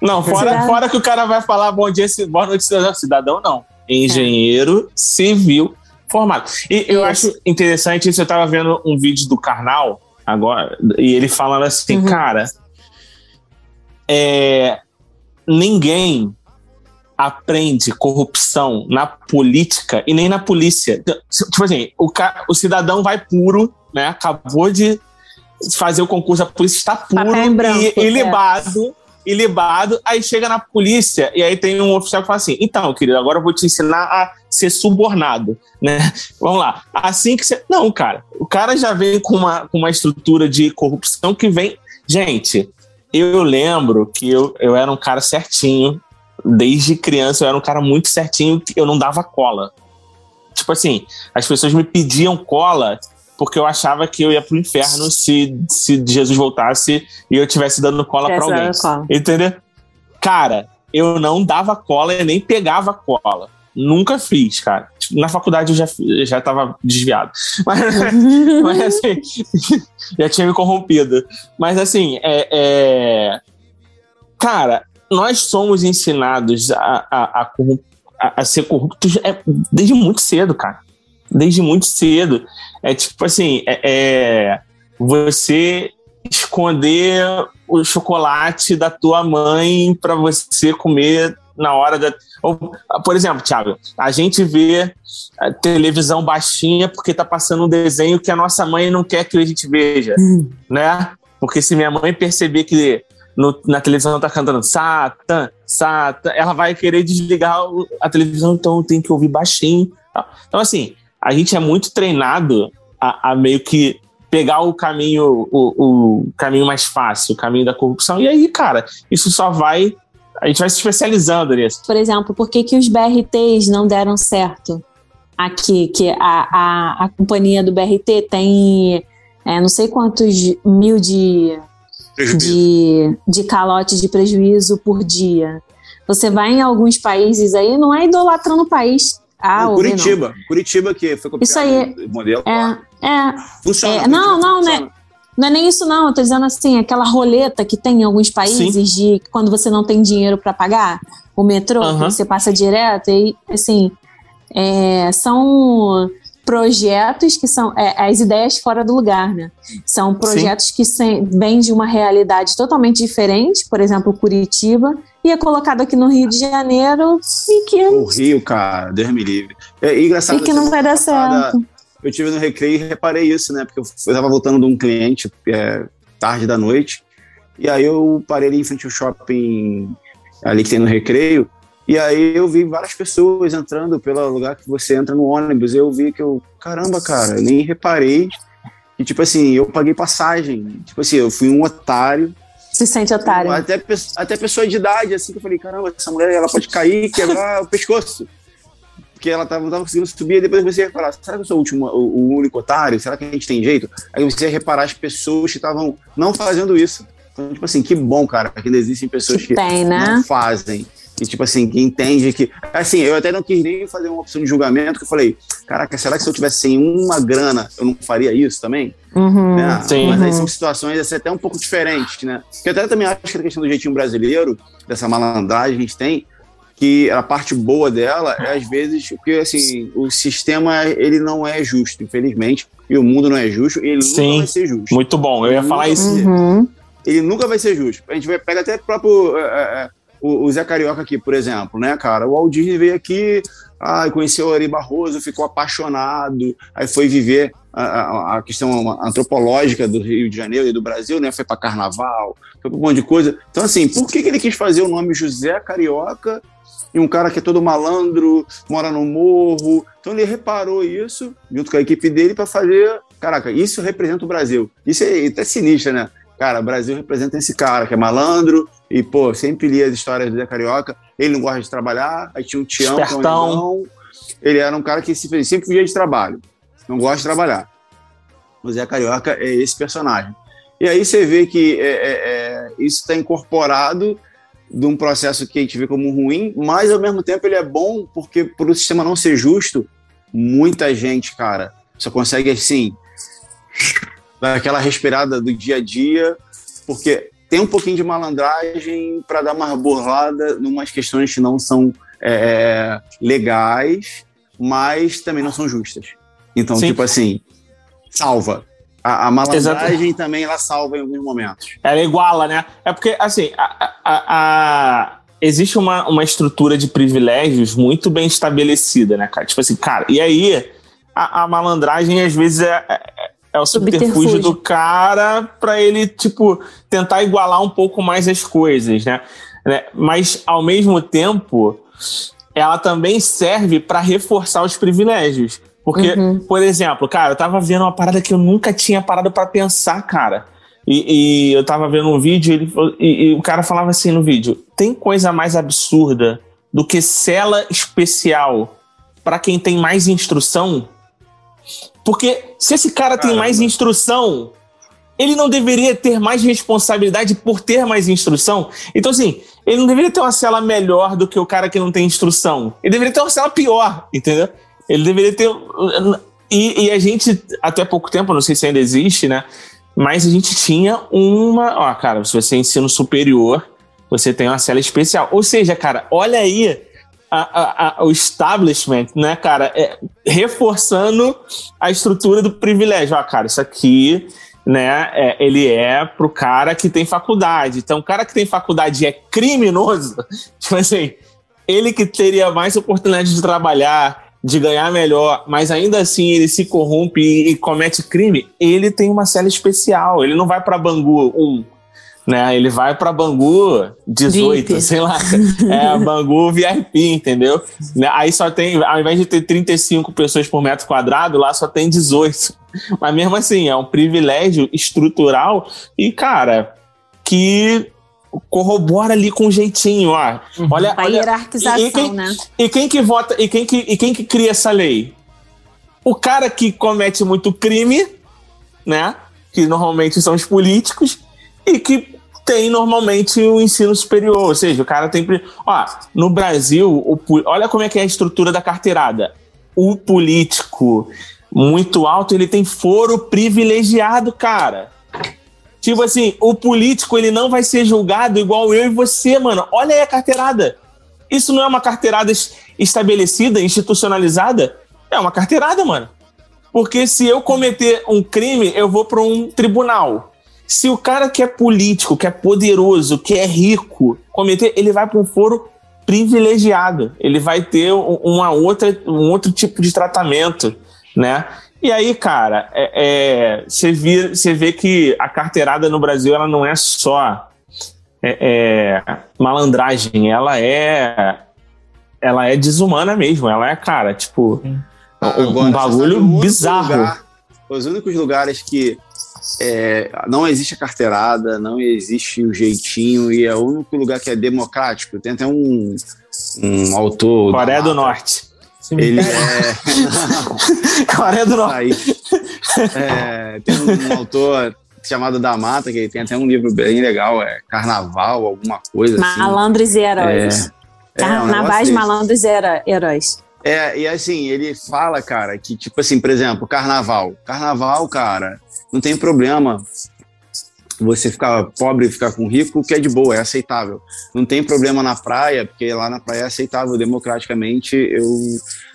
Não, fora, Cidadão. fora que o cara vai falar bom dia, boa noite, cidadão. Cidadão não. Engenheiro civil formado. E eu Isso. acho interessante isso. Eu tava vendo um vídeo do Karnal agora, e ele falando assim, Uhum. cara, é, ninguém aprende corrupção na política e nem na polícia. Tipo assim, o, o cidadão vai puro, né? Acabou de fazer o concurso, a polícia está puro Papel em branco, e, é. ilibado, ilibado, aí chega na polícia e aí tem um oficial que fala assim, então, querido, agora eu vou te ensinar a ser subornado, né? Vamos lá. Assim que você... Não, cara, o cara já vem com uma, com uma estrutura de corrupção que vem... Gente, eu lembro que eu, eu era um cara certinho, desde criança eu era um cara muito certinho, eu não dava cola. Tipo assim, as pessoas me pediam cola porque eu achava que eu ia pro inferno se, se Jesus voltasse e eu estivesse dando cola pra Tivesse alguém. cola. Entendeu? Cara, eu não dava cola e nem pegava cola. Nunca fiz, cara. Na faculdade eu já, já tava desviado. Mas, mas assim, já tinha me corrompido. Mas assim, é, é- cara, nós somos ensinados a, a, a a- a ser corruptos é, desde muito cedo, cara. Desde muito cedo. É tipo assim, é, é você esconder o chocolate da tua mãe para você comer na hora da. Ou, por exemplo, Thiago, a gente vê a televisão baixinha porque tá passando um desenho que a nossa mãe não quer que a gente veja, né? Porque se minha mãe perceber que no- na televisão tá cantando Satan, Satan, ela vai querer desligar a televisão, então tem que ouvir baixinho. Então, assim, a gente é muito treinado a, a meio que pegar o caminho, o, o caminho mais fácil, o caminho da corrupção. E aí, cara, isso só vai. A gente vai se especializando nisso. Por exemplo, por que, que os BRTs não deram certo aqui? Que a, a, a companhia do BRT tem é, não sei quantos mil de, de, de calote de prejuízo por dia. Você vai em alguns países aí, não é idolatrando o país. Ah, Não. Curitiba. Curitiba que foi copiado Isso aí. o modelo. É, é, Funciona. é, não, Curitiba não, né? Não é nem isso, não. Eu tô dizendo assim, aquela roleta que tem em alguns países de quando você não tem dinheiro para pagar o metrô, que você passa direto, e assim, é, são projetos que são é, as ideias fora do lugar, né? São projetos que se- vêm de uma realidade totalmente diferente, por exemplo, Curitiba, e é colocado aqui no Rio de Janeiro e que, O Rio, cara, Deus me livre. É e engraçado. e que não vai dar certo. Eu tive no recreio e reparei isso, né? Porque eu, eu tava voltando de um cliente é, tarde da noite. E aí eu parei ali em frente ao shopping ali que tem no recreio. E aí eu vi várias pessoas entrando pelo lugar que você entra no ônibus. Eu vi que eu, caramba, cara, eu nem reparei. E tipo assim, eu paguei passagem. Tipo assim, eu fui um otário. Se sente otário. Até, até pessoa de idade, assim, que eu falei, caramba, essa mulher ela pode cair e quebrar o pescoço. Porque ela tava, não tava conseguindo subir, e depois você ia reparar, será que eu sou o, último, o, o único otário? Será que a gente tem jeito? Aí você ia reparar as pessoas que estavam não fazendo isso. Então, tipo assim, que bom, cara, que ainda existem pessoas Que que tem, né? não fazem. E, tipo assim, que entende que. Assim, eu até não quis nem fazer uma opção de julgamento, que eu falei, caraca, será que se eu tivesse sem uma grana, eu não faria isso também? Uhum. né? Sim. Mas aí Uhum. são situações assim, até um pouco diferentes, né? Porque eu até também acho que a questão do jeitinho brasileiro, dessa malandragem que a gente tem, que a parte boa dela é às vezes porque assim o sistema ele não é justo, infelizmente, e o mundo não é justo, e ele Sim. nunca vai ser justo. Muito bom. Eu ia falar isso. Uhum. Ele nunca vai ser justo. A gente vai pegar até o próprio é, é, é, o, o Zé Carioca aqui, por exemplo, né, cara? O Walt Disney veio aqui, ah, conheceu o Ari Barroso, ficou apaixonado, aí foi viver a, a- questão antropológica do Rio de Janeiro e do Brasil, né? Foi para carnaval, foi para um monte de coisa. Então, assim, por que, que ele quis fazer o nome José Carioca e um cara que é todo malandro, mora no morro? Então, ele reparou isso, junto com a equipe dele, para fazer. Caraca, isso representa o Brasil. Isso é até sinistro, né? Cara, o Brasil representa esse cara que é malandro e, pô, sempre lia as histórias do Zé Carioca. Ele não gosta de trabalhar, aí tinha um Tião, que é um irmão. Ele era um cara que se- sempre vivia de trabalho, não gosta de trabalhar. O Zé Carioca é esse personagem. E aí você vê que é, é, é, isso está incorporado de um processo que a gente vê como ruim, mas ao mesmo tempo ele é bom porque, por o sistema não ser justo, muita gente, cara, só consegue assim dar aquela respirada do dia a dia, porque tem um pouquinho de malandragem para dar uma burlada em umas questões que não são é, legais, mas também não são justas. Então, Sim. tipo assim, salva. A, a malandragem Exato. também ela salva em alguns momentos. Ela iguala, né? É porque, assim, a, a, a, existe uma, uma estrutura de privilégios muito bem estabelecida, né, cara? Tipo assim, cara, e aí a, a malandragem às vezes é, é, é o subterfúgio do cara para ele, tipo, tentar igualar um pouco mais as coisas, né? né? Mas, ao mesmo tempo, ela também serve para reforçar os privilégios. Porque, uhum. por exemplo, cara, eu tava vendo uma parada que eu nunca tinha parado para pensar, cara. E, e, eu tava vendo um vídeo ele, e, e o cara falava assim no vídeo: tem coisa mais absurda do que cela especial para quem tem mais instrução? Porque se esse cara Caramba. tem mais instrução, ele não deveria ter mais responsabilidade por ter mais instrução. Então, assim, ele não deveria ter uma cela melhor do que o cara que não tem instrução. Ele deveria ter uma cela pior, entendeu? Ele deveria ter. E, e a gente, até pouco tempo, não sei se ainda existe, né? Mas a gente tinha uma. Ó, cara, se você é ensino superior, você tem uma cela especial. Ou seja, cara, olha aí a, a, a, o establishment, né, cara, é, reforçando a estrutura do privilégio. Ó, cara, isso aqui, né, é, ele é pro cara que tem faculdade. Então, o cara que tem faculdade é criminoso, tipo assim, ele que teria mais oportunidade de trabalhar, de ganhar melhor, mas ainda assim ele se corrompe e, e comete crime, ele tem uma cela especial. Ele não vai para Bangu 1, né? Ele vai para Bangu 18, VIP. sei lá. É, Bangu VIP, entendeu? Né? Aí só tem, ao invés de ter 35 pessoas por metro quadrado, lá só tem 18. Mas mesmo assim, é um privilégio estrutural e, cara, que corrobora ali com jeitinho, ó. Uhum. Olha, a hierarquização, e, quem, né? E quem que vota, e quem que, e quem que cria essa lei? O cara que comete muito crime, né? Que normalmente são os políticos, e que tem normalmente o ensino superior, ou seja, o cara tem. Ó, no Brasil, o, olha como é que é a estrutura da carteirada. O político muito alto, ele tem foro privilegiado, cara. Tipo assim, o político ele não vai ser julgado igual eu e você, mano. Olha aí a carteirada. Isso não é uma carteirada estabelecida, institucionalizada? É uma carteirada, mano. Porque se eu cometer um crime, eu vou para um tribunal. Se o cara que é político, que é poderoso, que é rico, cometer, ele vai para um foro privilegiado. Ele vai ter uma outra, um outro tipo de tratamento, né? E aí, cara, é, é, você, vê, você vê que a carteirada no Brasil ela não é só é, é, malandragem, ela é ela é desumana mesmo. Ela é, cara, tipo, um, Agora, um bagulho bizarro. Lugar, os únicos lugares que é, não existe a carteirada, não existe o jeitinho, e é o único lugar que é democrático. Tem até um, um autor. Coreia do Norte. Ele é. Coreia do Norte. É, tem um autor chamado da Mata, que tem até um livro bem legal, é Carnaval, alguma coisa assim. Malandros e Heróis. É, Carnavais, é um Malandros e Heróis. É, e assim, ele fala, cara, que tipo assim, por exemplo, carnaval. Carnaval, cara, não tem problema você ficar pobre e ficar com rico, que é de boa, é aceitável. Não tem problema na praia, porque lá na praia é aceitável democraticamente, eu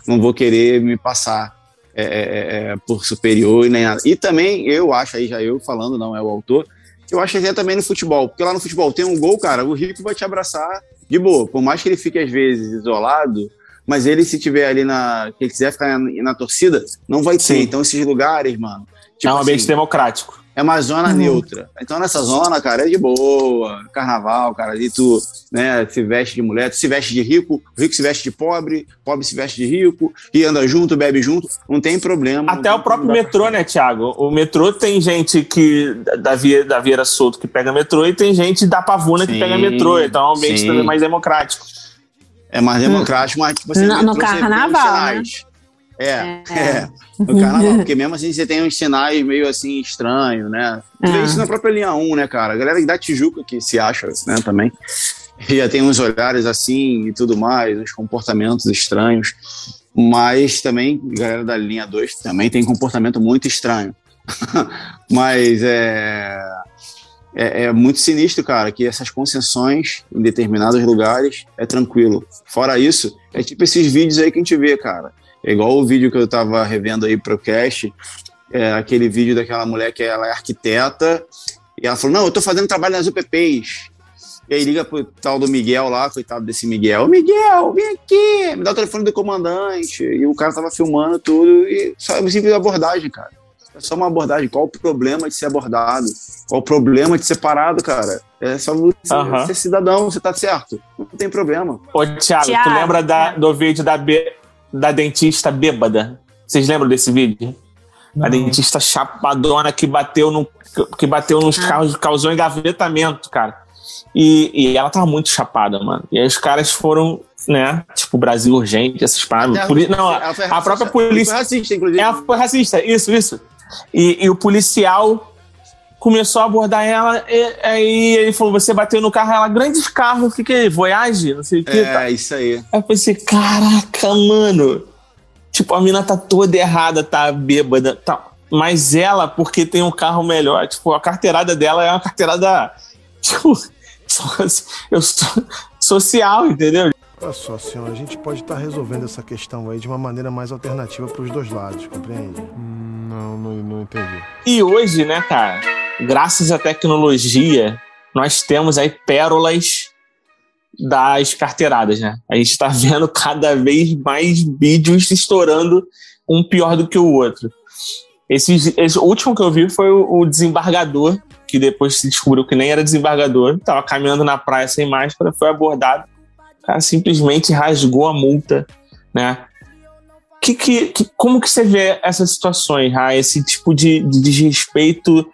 não vou querer me passar é, é, é, é por superior e nem nada. E também eu acho, aí já eu falando, não é o autor, eu acho que é também no futebol, porque lá no futebol tem um gol, cara, o rico vai te abraçar de boa, por mais que ele fique às vezes isolado, mas ele se tiver ali na, que ele quiser ficar na, na torcida, não vai ter. Sim. Então esses lugares, mano. Tipo é um ambiente assim, democrático é uma zona uhum. neutra. Então, nessa zona, cara, é de boa. Carnaval, cara, ali tu né, se veste de mulher, tu se veste de rico, o rico se veste de pobre, pobre se veste de rico, e anda junto, bebe junto, não tem problema. Até o próprio metrô, né, Thiago? O metrô tem gente que da, Via, da Vieira Solto que pega metrô e tem gente da Pavuna sim, que pega metrô. Então é um ambiente sim. também mais democrático. É mais democrático, mas tipo assim, no, no carnaval. Né? É, é, é. No carnaval, porque mesmo assim você tem uns sinais meio assim estranhos, né? É. isso na própria linha 1, né, cara? A galera da Tijuca que se acha, né, também. Já tem uns olhares assim e tudo mais, uns comportamentos estranhos. Mas também, a galera da linha 2 também tem comportamento muito estranho. mas é. é, é, muito sinistro, cara, que essas concessões em determinados lugares é tranquilo. Fora isso, é tipo esses vídeos aí que a gente vê, cara. É igual o vídeo que eu tava revendo aí pro cast, é aquele vídeo daquela mulher que ela é arquiteta, e ela falou, não, eu tô fazendo trabalho nas UPPs. E aí liga pro tal do Miguel lá, coitado desse Miguel. Miguel, vem aqui, me dá o telefone do comandante. E o cara tava filmando tudo, e só é uma simples abordagem, cara. É só uma abordagem. Qual o problema de ser abordado? Qual o problema de ser parado, cara? É só você Aham. ser cidadão, você tá certo. Não tem problema. Ô, Thiago, tu Thiago, lembra da- do vídeo da, be- da dentista bêbada? Vocês lembram desse vídeo? A dentista chapadona que bateu, no, que bateu nos Ah. carros, causou engavetamento, cara. E, e ela tava muito chapada, mano. E aí os caras foram, né? Tipo, Brasil urgente, essas paradas. Poli- Não, Ela foi a racista. própria polícia. Foi racista, inclusive. Ela foi racista, isso, isso. E, e o policial começou a abordar ela, e, aí ele falou: você bateu no carro, ela, grandes carros, o que que é? Voyage? Não sei o que. É, isso aí. Aí eu pensei, caraca, mano. Tipo, a mina tá toda errada, tá bêbada, tá. Mas ela, porque tem um carro melhor, tipo, a carteirada dela é uma carteirada, tipo, eu sou social, entendeu? Olha só, senhor, a gente pode estar resolvendo essa questão aí de uma maneira mais alternativa para os dois lados, compreende? não, não, não entendi. E hoje, né, cara, graças à tecnologia, nós temos aí pérolas das carteiradas, né? A gente tá vendo cada vez mais vídeos estourando um pior do que o outro. Esse, esse último que eu vi foi o, o desembargador, que depois se descobriu que nem era desembargador, tava caminhando na praia sem máscara, foi abordado. O cara simplesmente rasgou a multa, né? Que, que, que- como que você vê essas situações, Ra? Esse tipo de, de desrespeito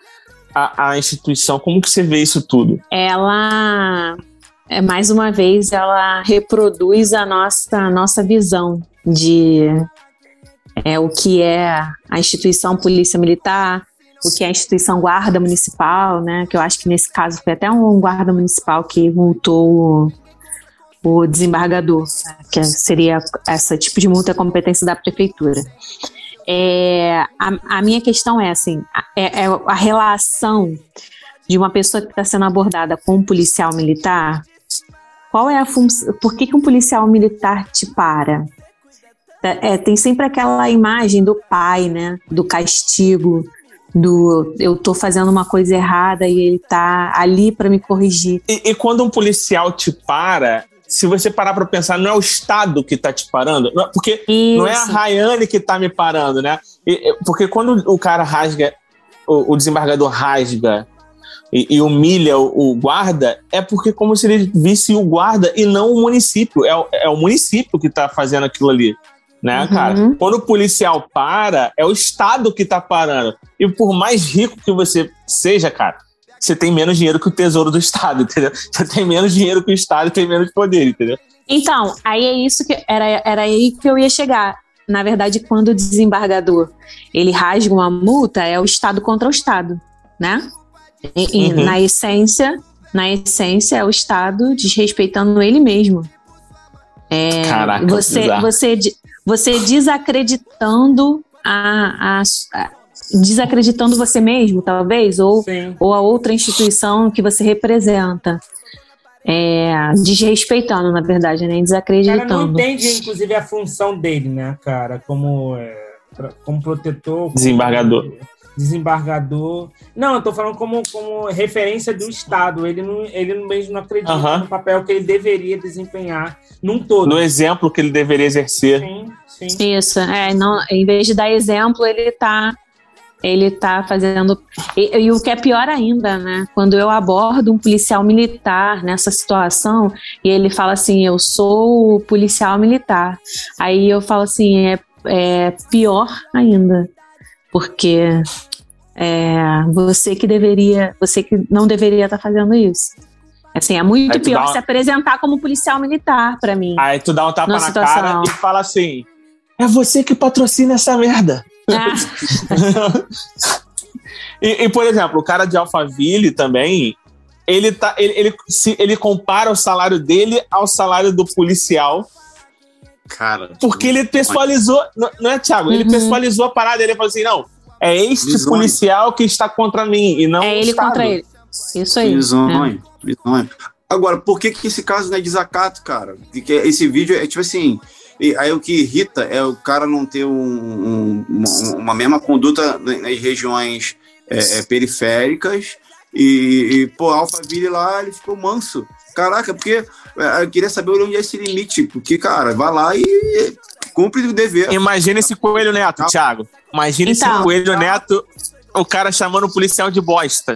à, à instituição? Como que você vê isso tudo? ela é mais uma vez ela reproduz a nossa a nossa visão de é o que é a instituição polícia militar o que é a instituição guarda municipal né que eu acho que nesse caso foi até um guarda municipal que multou o, o desembargador né, que seria essa tipo de multa é competência da prefeitura é, a, a minha questão é assim é, é a relação de uma pessoa que está sendo abordada com um policial militar, qual é a função? Por que, que um policial militar te para? É, tem sempre aquela imagem do pai, né? Do castigo, do eu tô fazendo uma coisa errada e ele tá ali para me corrigir. E, e quando um policial te para, se você parar pra pensar, não é o Estado que tá te parando? Porque não é a Isso. Rayane que tá me parando, né? Porque quando o cara rasga, o, desembargador rasga e, e humilha o, o guarda, é porque como se ele visse o guarda e não o município. É, o- é o município que tá fazendo aquilo ali. Né, Uhum. cara? Quando o policial para, é o Estado que tá parando. E por mais rico que você seja, cara, você tem menos dinheiro que o tesouro do Estado, entendeu? Você tem menos dinheiro que o Estado e tem menos poder, entendeu? Então, aí é isso que era, era aí que eu ia chegar. Na verdade, quando o desembargador ele rasga uma multa, é o Estado contra o Estado, né? E- Uhum. Na essência, na essência é o Estado desrespeitando ele mesmo. É, Caraca, você, bizarro. você, você desacreditando a- a- desacreditando você mesmo, talvez, ou Sim. ou a outra instituição que você representa. É, desrespeitando, na verdade, né? O cara não Desacreditando. entende, inclusive, a função dele, né, cara? Como, é, pra- como protetor. como Desembargador. Desembargador. Não, eu tô falando como, como referência do Estado. Ele, não, ele mesmo não acredita no papel que ele deveria desempenhar num todo. No exemplo que ele deveria exercer. Sim, sim. Isso, é, não, em vez de dar exemplo, ele tá ele tá fazendo e, e o que é pior ainda, né? Quando eu abordo um policial militar nessa situação e ele fala assim, eu sou o policial militar, aí eu falo assim, é, é pior ainda, porque é, você que deveria, você que não deveria estar fazendo isso. Assim, é muito pior se apresentar como policial militar pra mim. Aí tu dá um tapa Na na situação. cara e fala assim: é você que patrocina essa merda. Ah, e, e, por exemplo, o cara de Alphaville também, ele, tá, ele, ele, se, ele compara o salário dele ao salário do policial, Cara. porque ele pessoalizou. Não, não é, Thiago? Ele Uhum. pessoalizou a parada. Ele falou assim: não, é este Visões. policial que está contra mim e não é o ele Estado. contra ele. Isso aí. Bizonho, é. bizonho. Agora, por que, que esse caso não é desacato, cara? Porque esse vídeo é tipo assim. Aí o que irrita é o cara não ter um, um, uma, uma, mesma conduta nas regiões é, é, periféricas. E, e, pô, Alphaville lá, ele ficou manso. Caraca, porque é, eu queria saber onde é esse limite. Porque, cara, vai lá e cumpre o dever. Imagina esse coelho neto, Thiago. Imagina então, esse coelho neto, o cara chamando o policial de bosta.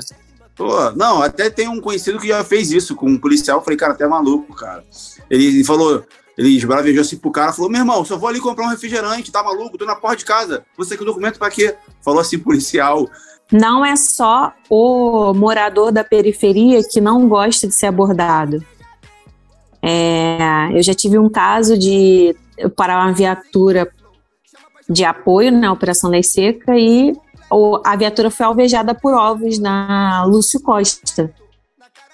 Pô, não, até tem um conhecido que já fez isso com um policial. Eu falei, cara, até maluco, cara. Ele falou, ele esbravejou assim pro cara, falou: meu irmão, só vou ali comprar um refrigerante, tá maluco? Tô na porta de casa. Você o documento pra quê? Falou assim, policial. Não é só o morador da periferia que não gosta de ser abordado. É, eu já tive um caso de parar uma viatura de apoio na Operação Lei Seca e a viatura foi alvejada por ovos na Lúcio Costa.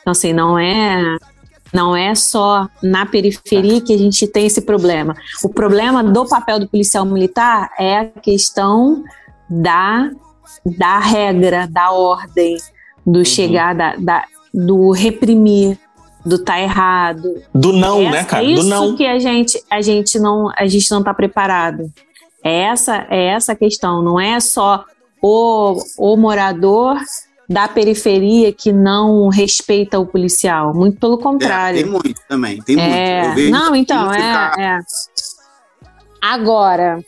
Então, assim, não é não é só na periferia que a gente tem esse problema. O problema do papel do policial militar é a questão da, da regra, da ordem, do uhum. chegar, da, da, do reprimir, do tá errado. Do não, né, cara? É isso não. que a gente, a gente não a gente não tá preparado. É essa é essa questão, não é só o, o morador da periferia que não respeita o policial. Muito pelo contrário. É, tem muito também, tem é, muito. não, então, é, é. Agora,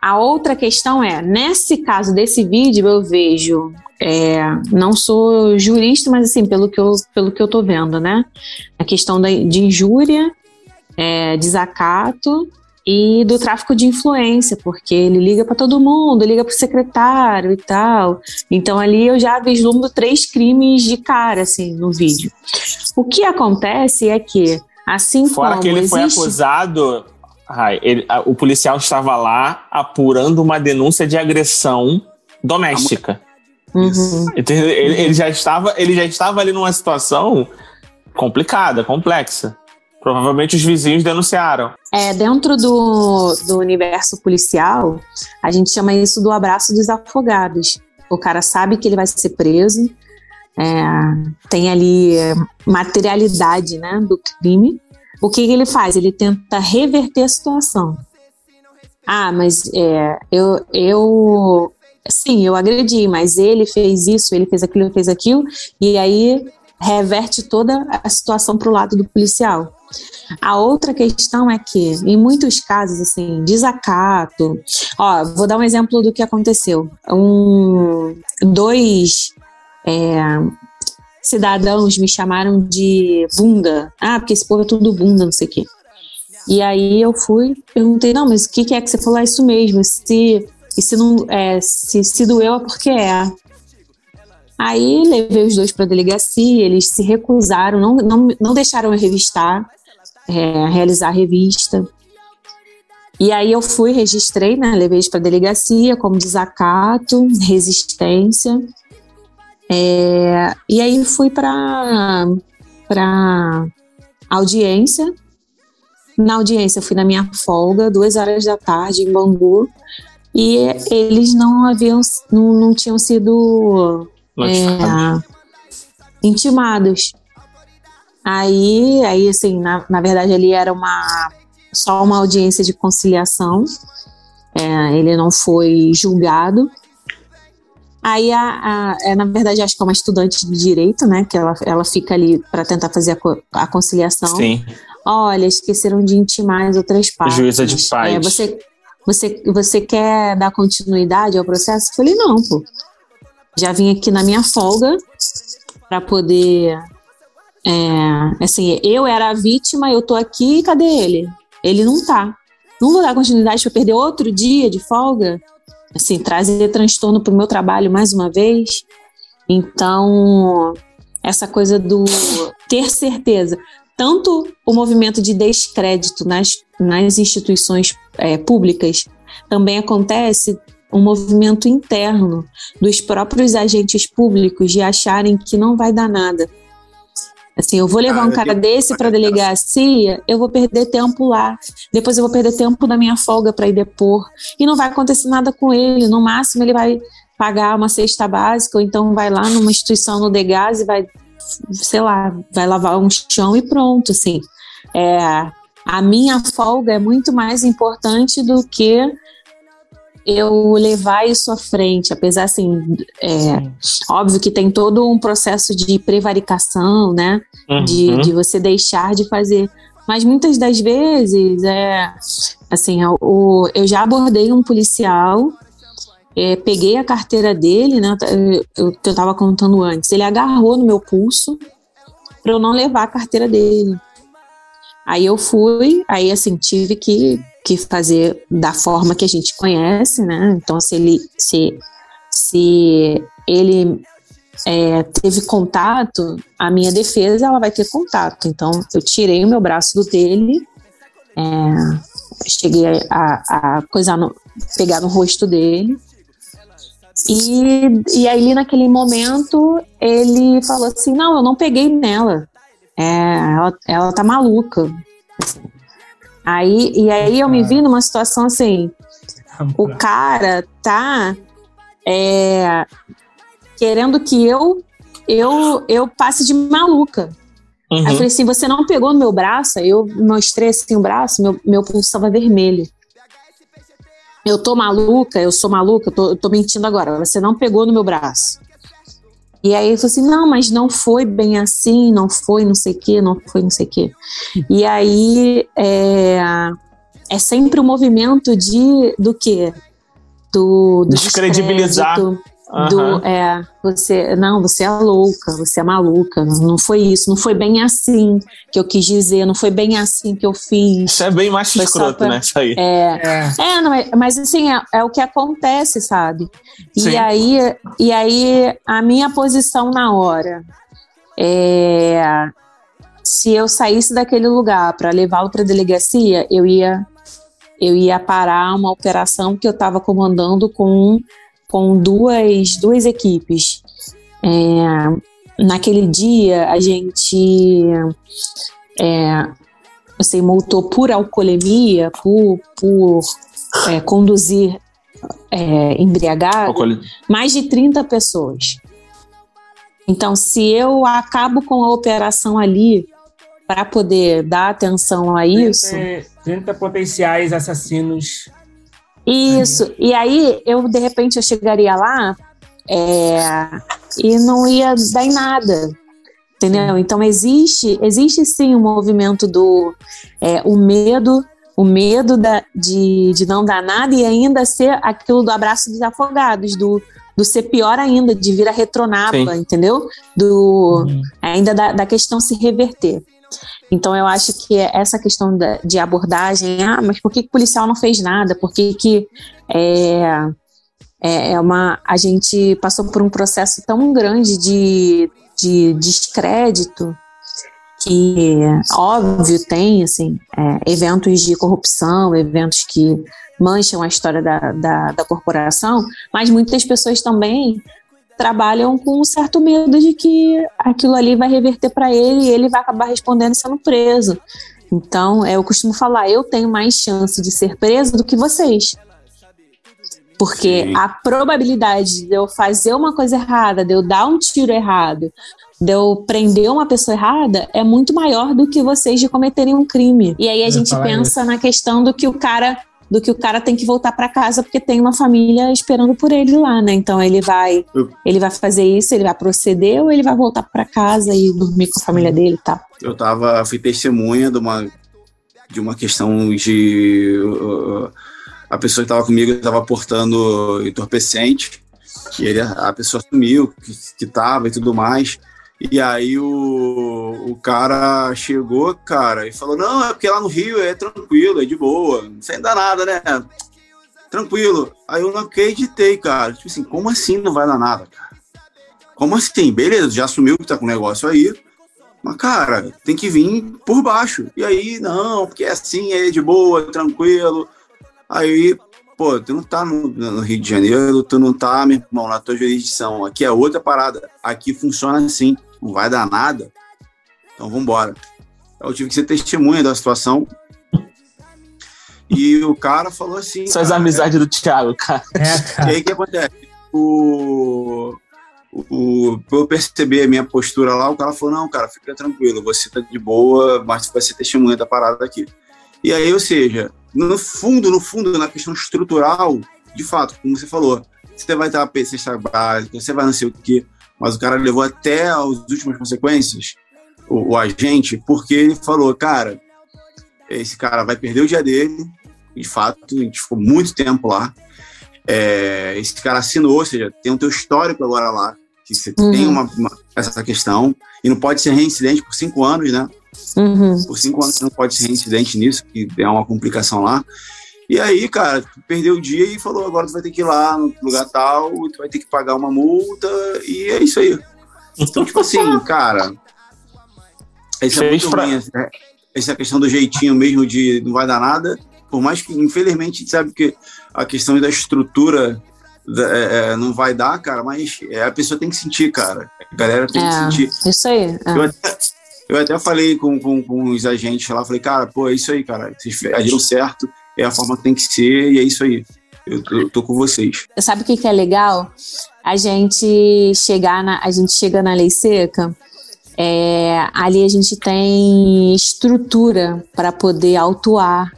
a outra questão é, nesse caso desse vídeo, eu vejo, é, não sou jurista, mas assim, pelo que eu, pelo que eu tô vendo, né? A questão da, de injúria, é, desacato e do tráfico de influência, porque ele liga para todo mundo, liga para o secretário e tal. Então ali eu já vislumbro três crimes de cara assim no vídeo. O que acontece é que assim Fora como que ele existe... foi acusado, ai, ele, a, o policial estava lá apurando uma denúncia de agressão doméstica. Uhum. Ele, ele, já estava, ele já estava ali numa situação complicada, complexa. Provavelmente os vizinhos denunciaram. É, dentro do, do universo policial, a gente chama isso do abraço dos afogados. O cara sabe que ele vai ser preso, é, tem ali materialidade né, do crime. O que, que, ele faz? Ele tenta reverter a situação. Ah, mas é, eu, eu. Sim, eu agredi, mas ele fez isso, ele fez aquilo, fez aquilo, e aí reverte toda a situação para o lado do policial. A outra questão é que, em muitos casos, assim, desacato. Ó, vou dar um exemplo do que aconteceu. Um, dois é, cidadãos me chamaram de bunda. Ah, porque esse povo é tudo bunda, não sei o quê. E aí eu fui, perguntei, não, mas o que, que é que você falou? É isso mesmo. Se, e se não é, se, se doeu é porque é. Aí levei os dois para a delegacia, eles se recusaram, não, não, não deixaram eu revistar é, realizar a revista. E aí eu fui, registrei, né, levei isso para delegacia como desacato, resistência. É, e aí fui para para audiência. Na audiência fui na minha folga, duas horas da tarde em Bangu, e eles não haviam, não, não tinham sido é, intimados. Aí, aí assim, na, na verdade, ali era uma só uma audiência de conciliação. É, ele não foi julgado. Aí, a, a, é, na verdade, acho que é uma estudante de direito, né? Que ela, ela fica ali para tentar fazer a, a, conciliação. Sim. Olha, esqueceram de intimar as outras partes. Juíza de paz. É, você, você, você quer dar continuidade ao processo? Eu falei, não, pô. Já vim aqui na minha folga para poder é, assim, eu era a vítima, eu tô aqui, cadê ele? Ele não tá. Não vou dar continuidade para perder outro dia de folga? Assim, trazer transtorno pro meu trabalho mais uma vez? Então, essa coisa do ter certeza. Tanto o movimento de descrédito nas, nas instituições é, públicas também acontece um movimento interno dos próprios agentes públicos de acharem que não vai dar nada Assim, eu vou levar um cara desse para delegacia, eu vou perder tempo lá. Depois eu vou perder tempo da minha folga para ir depor. E não vai acontecer nada com ele. No máximo, ele vai pagar uma cesta básica, ou então vai lá numa instituição no Degás e vai, sei lá, vai lavar um chão e pronto, assim. É, a minha folga é muito mais importante do que eu levar isso à frente, apesar assim, é, óbvio que tem todo um processo de prevaricação, né? Uhum. De, de você deixar de fazer. Mas muitas das vezes, é assim, o, eu já abordei um policial, é, peguei a carteira dele, né? O que eu estava contando antes. Ele agarrou no meu pulso para eu não levar a carteira dele. Aí eu fui, aí assim, tive que, que fazer da forma que a gente conhece, né? Então, se ele, se, se ele é, teve contato, a minha defesa ela vai ter contato. Então, eu tirei o meu braço do dele, é, cheguei a, a coisar no, pegar no rosto dele. E, e aí, naquele momento, ele falou assim: Não, eu não peguei nela. É, ela, ela tá maluca. Aí, e aí eu me vi numa situação assim, o cara tá é, querendo que eu eu eu passe de maluca. Uhum. Aí eu falei assim, você não pegou no meu braço? Aí eu mostrei assim o braço, meu, meu pulso estava vermelho. Eu tô maluca, eu sou maluca, eu tô, eu tô mentindo agora. Você não pegou no meu braço. E aí ele falou assim: não, mas não foi bem assim, não foi não sei o quê, não foi não sei o quê. E aí é, é sempre o um movimento de do quê? Do, do descredibilizar. Do, uhum. é, você, não, você é louca, você é maluca, não foi isso, não foi bem assim que eu quis dizer, não foi bem assim que eu fiz. Isso é bem mais escroto, pra, né? Isso aí. É, é. é não, é, mas assim, é, é, o que acontece, sabe? E aí, e aí, a minha posição na hora é. Se eu saísse daquele lugar para levá-lo para a delegacia, eu ia eu ia parar uma operação que eu estava comandando com com duas, duas equipes. É, naquele dia, a gente é, você multou por alcoolemia, por, por é, conduzir é, embriagado, mais de 30 pessoas. Então, se eu acabo com a operação ali para poder dar atenção a isso. 30, 30 potenciais assassinos isso. E aí, eu, de repente, eu chegaria lá é, e não ia dar em nada. Entendeu? Então, existe, existe sim o um movimento do é, o medo, o medo da, de, de não dar nada e ainda ser aquilo do abraço dos afogados, do, do ser pior ainda, de vir a retronapa, sim. entendeu? Do, uhum. Ainda da, da questão se reverter. Então eu acho que essa questão de abordagem, ah, mas por que, que o policial não fez nada? Por que, que é, é, é uma, a gente passou por um processo tão grande de, de descrédito que, óbvio, tem assim, é, eventos de corrupção, eventos que mancham a história da, da, da corporação, mas muitas pessoas também trabalham com um certo medo de que aquilo ali vai reverter para ele e ele vai acabar respondendo sendo preso. Então, é, eu costumo falar, eu tenho mais chance de ser preso do que vocês. Porque Sim. a probabilidade de eu fazer uma coisa errada, de eu dar um tiro errado, de eu prender uma pessoa errada, é muito maior do que vocês de cometerem um crime. E aí a eu gente pensa isso. na questão do que o cara do que o cara tem que voltar para casa porque tem uma família esperando por ele lá, né? Então ele vai, ele vai fazer isso, ele vai proceder ou ele vai voltar para casa e dormir com a família dele, tá? Eu tava, fui testemunha de uma de uma questão de uh, a pessoa que estava comigo estava portando entorpecente e ele, a pessoa assumiu que, que tava e tudo mais. E aí o, o cara chegou, cara, e falou: Não, é porque lá no Rio é tranquilo, é de boa, sei dar nada, né? Tranquilo. Aí eu não acreditei, cara. Tipo assim, como assim não vai dar nada, cara? Como assim? Beleza, já assumiu que tá com o negócio aí. Mas, cara, tem que vir por baixo. E aí, não, porque é assim, é de boa, tranquilo. Aí, pô, tu não tá no, no, Rio de Janeiro, tu não tá, meu irmão, na tua jurisdição. Aqui é outra parada. Aqui funciona assim não vai dar nada, então vamos embora. Eu tive que ser testemunha da situação. E o cara falou assim. Só as amizades é... do Thiago, cara. É, cara. E aí o que acontece? o, o, pra eu perceber a minha postura lá, o cara falou, não, cara, fica tranquilo, você tá de boa, mas você vai ser testemunha da parada aqui. E aí, ou seja, no fundo, no fundo, na questão estrutural, de fato, como você falou, você vai estar a cesta básica, você vai não sei o quê, mas o cara levou até as últimas consequências, o, o agente, porque ele falou, cara, esse cara vai perder o dia dele, de fato, a gente ficou muito tempo lá, é, esse cara assinou, ou seja, tem o teu histórico agora lá, que você uhum. tem uma, uma, essa questão, e não pode ser reincidente por cinco anos, né? Uhum. Por cinco anos você não pode ser reincidente nisso, que é uma complicação lá. E aí, cara, tu perdeu o dia e falou, agora tu vai ter que ir lá no lugar tal, tu vai ter que pagar uma multa, e é isso aí. Então, tipo assim, cara, essa é muito pra... ruim, essa questão do jeitinho mesmo de não vai dar nada, por mais que, infelizmente, a gente sabe que a questão da estrutura é, é, não vai dar, cara, mas é, a pessoa tem que sentir, cara. A galera tem é, que sentir. Isso aí. É. Eu, até, eu, até, falei com, com, com, os agentes lá, falei, cara, pô, é isso aí, cara. Vocês agiram certo, é a forma que tem que ser, e é isso aí. Eu tô, eu tô com vocês. Sabe o que, que é legal? A gente chegar na, a gente chega na lei seca. É, ali a gente tem estrutura para poder autuar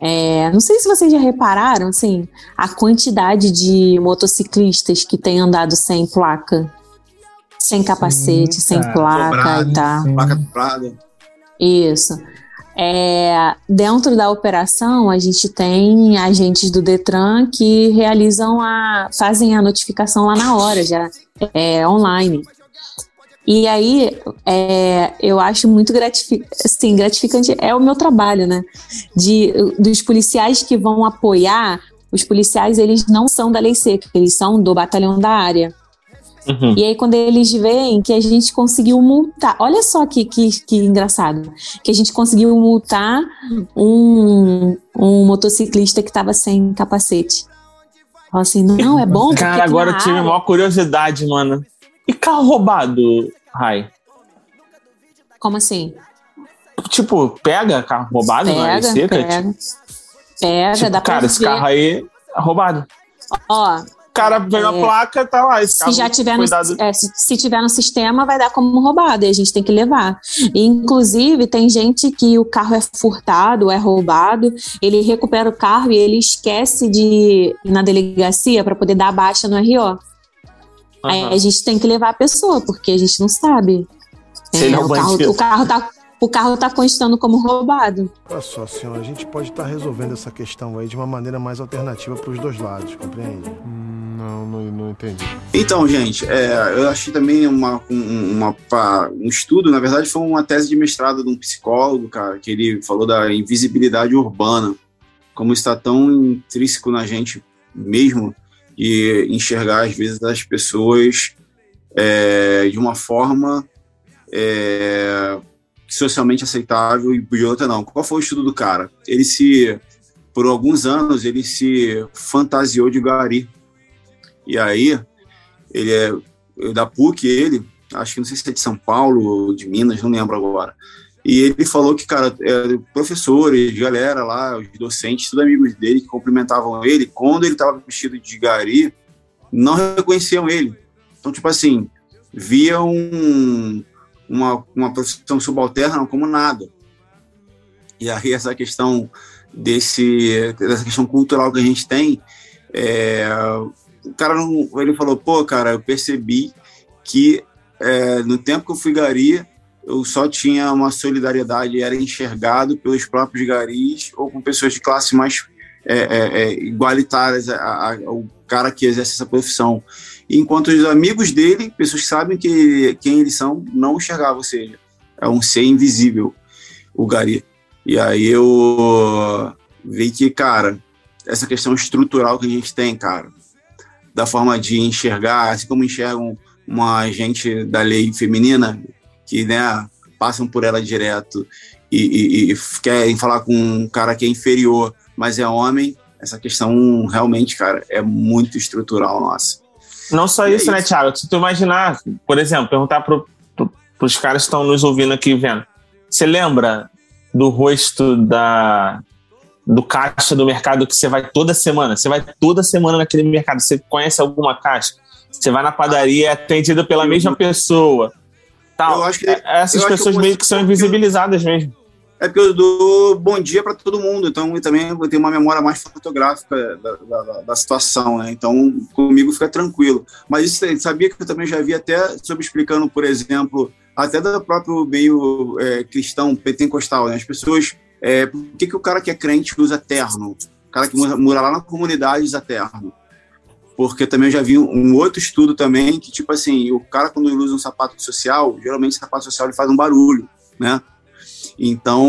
é, não sei se vocês já repararam, assim, a quantidade de motociclistas que têm andado sem placa, sem capacete, Sim, sem placa Cobrado, e tal. Placa comprada. Isso. É, dentro da operação, a gente tem agentes do Detran que realizam a. fazem a notificação lá na hora, já é, online. E aí, é, eu acho muito gratificante, assim, gratificante, é o meu trabalho, né? De, dos policiais que vão apoiar, os policiais, eles não são da lei seca, eles são do batalhão da área. Uhum. E aí, quando eles veem que a gente conseguiu multar, olha só que, que, que engraçado, que a gente conseguiu multar um, um motociclista que estava sem capacete. Fala assim, não, é bom. Cara, agora eu tive a maior curiosidade, mano. E carro roubado, Rai? Como assim? Tipo, pega carro roubado pega, na seca? Pega, tipo, pega tipo, dá cara, esse carro aí é roubado. Ó, cara veio é, a placa, tá lá. Esse se já tiver no, é, se, se, tiver no sistema, vai dar como roubado e a gente tem que levar. E, inclusive, tem gente que o carro é furtado, é roubado, ele recupera o carro e ele esquece de ir na delegacia para poder dar baixa no RO. Uhum. Aí a gente tem que levar a pessoa, porque a gente não sabe. É, é o, carro, o, carro tá, o carro tá constando como roubado. Olha só, senhora, a gente pode estar tá resolvendo essa questão aí de uma maneira mais alternativa para os dois lados, compreende? Hum, não, não, não, entendi. Então, gente, é, eu achei também uma, uma, um estudo, na verdade foi uma tese de mestrado de um psicólogo, cara, que ele falou da invisibilidade urbana, como está tão intrínseco na gente mesmo, e enxergar, às vezes, as pessoas é, de uma forma é, socialmente aceitável e de outra não. Qual foi o estudo do cara? Ele se, por alguns anos, ele se fantasiou de gari. E aí, ele é da PUC, ele, acho que não sei se é de São Paulo ou de Minas, não lembro agora. E ele falou que, cara, é, professores, galera lá, os docentes, tudo amigos dele que cumprimentavam ele, quando ele estava vestido de gari, não reconheciam ele. Então, tipo assim, via um, uma, uma profissão subalterna como nada. E aí essa questão desse dessa questão cultural que a gente tem, é, o cara não, ele falou, pô, cara, eu percebi que é, no tempo que eu fui gari, eu só tinha uma solidariedade, era enxergado pelos próprios garis ou com pessoas de classe mais é, é, é igualitárias ao cara que exerce essa profissão. Enquanto os amigos dele, pessoas que sabem que, quem eles são, não enxergavam, ou seja, é um ser invisível, o gari. E aí eu vi que, cara, essa questão estrutural que a gente tem, cara, da forma de enxergar, assim como enxergam uma agente da lei feminina, que né, passam por ela direto e, e, e, querem falar com um cara que é inferior, mas é homem, essa questão realmente, cara, é muito estrutural nossa. Não só isso, é né, Thiago? Se tu imaginar, por exemplo, perguntar para pro, os caras que estão nos ouvindo aqui vendo, você lembra do rosto da do caixa do mercado que você vai toda semana. Você vai toda semana naquele mercado. Você conhece alguma caixa? Você vai na padaria, é atendido pela mesma pessoa. Tal. Eu acho que- É- Essas eu pessoas que eu meio que são invisibilizadas mesmo. É porque eu dou bom dia para todo mundo, então eu também vou ter uma memória mais fotográfica da, da- da- situação, né? Então comigo fica tranquilo. Mas isso sabia que eu também já vi até sobre explicando, por exemplo, até do próprio meio é, cristão pentecostal, né? As pessoas, é, por que, que o cara que é crente usa terno? O cara que mora, lá na comunidade usa terno. Porque também eu já vi um, outro estudo também que, tipo assim, o cara quando ele usa um sapato social, geralmente o sapato social ele faz um barulho, né? Então,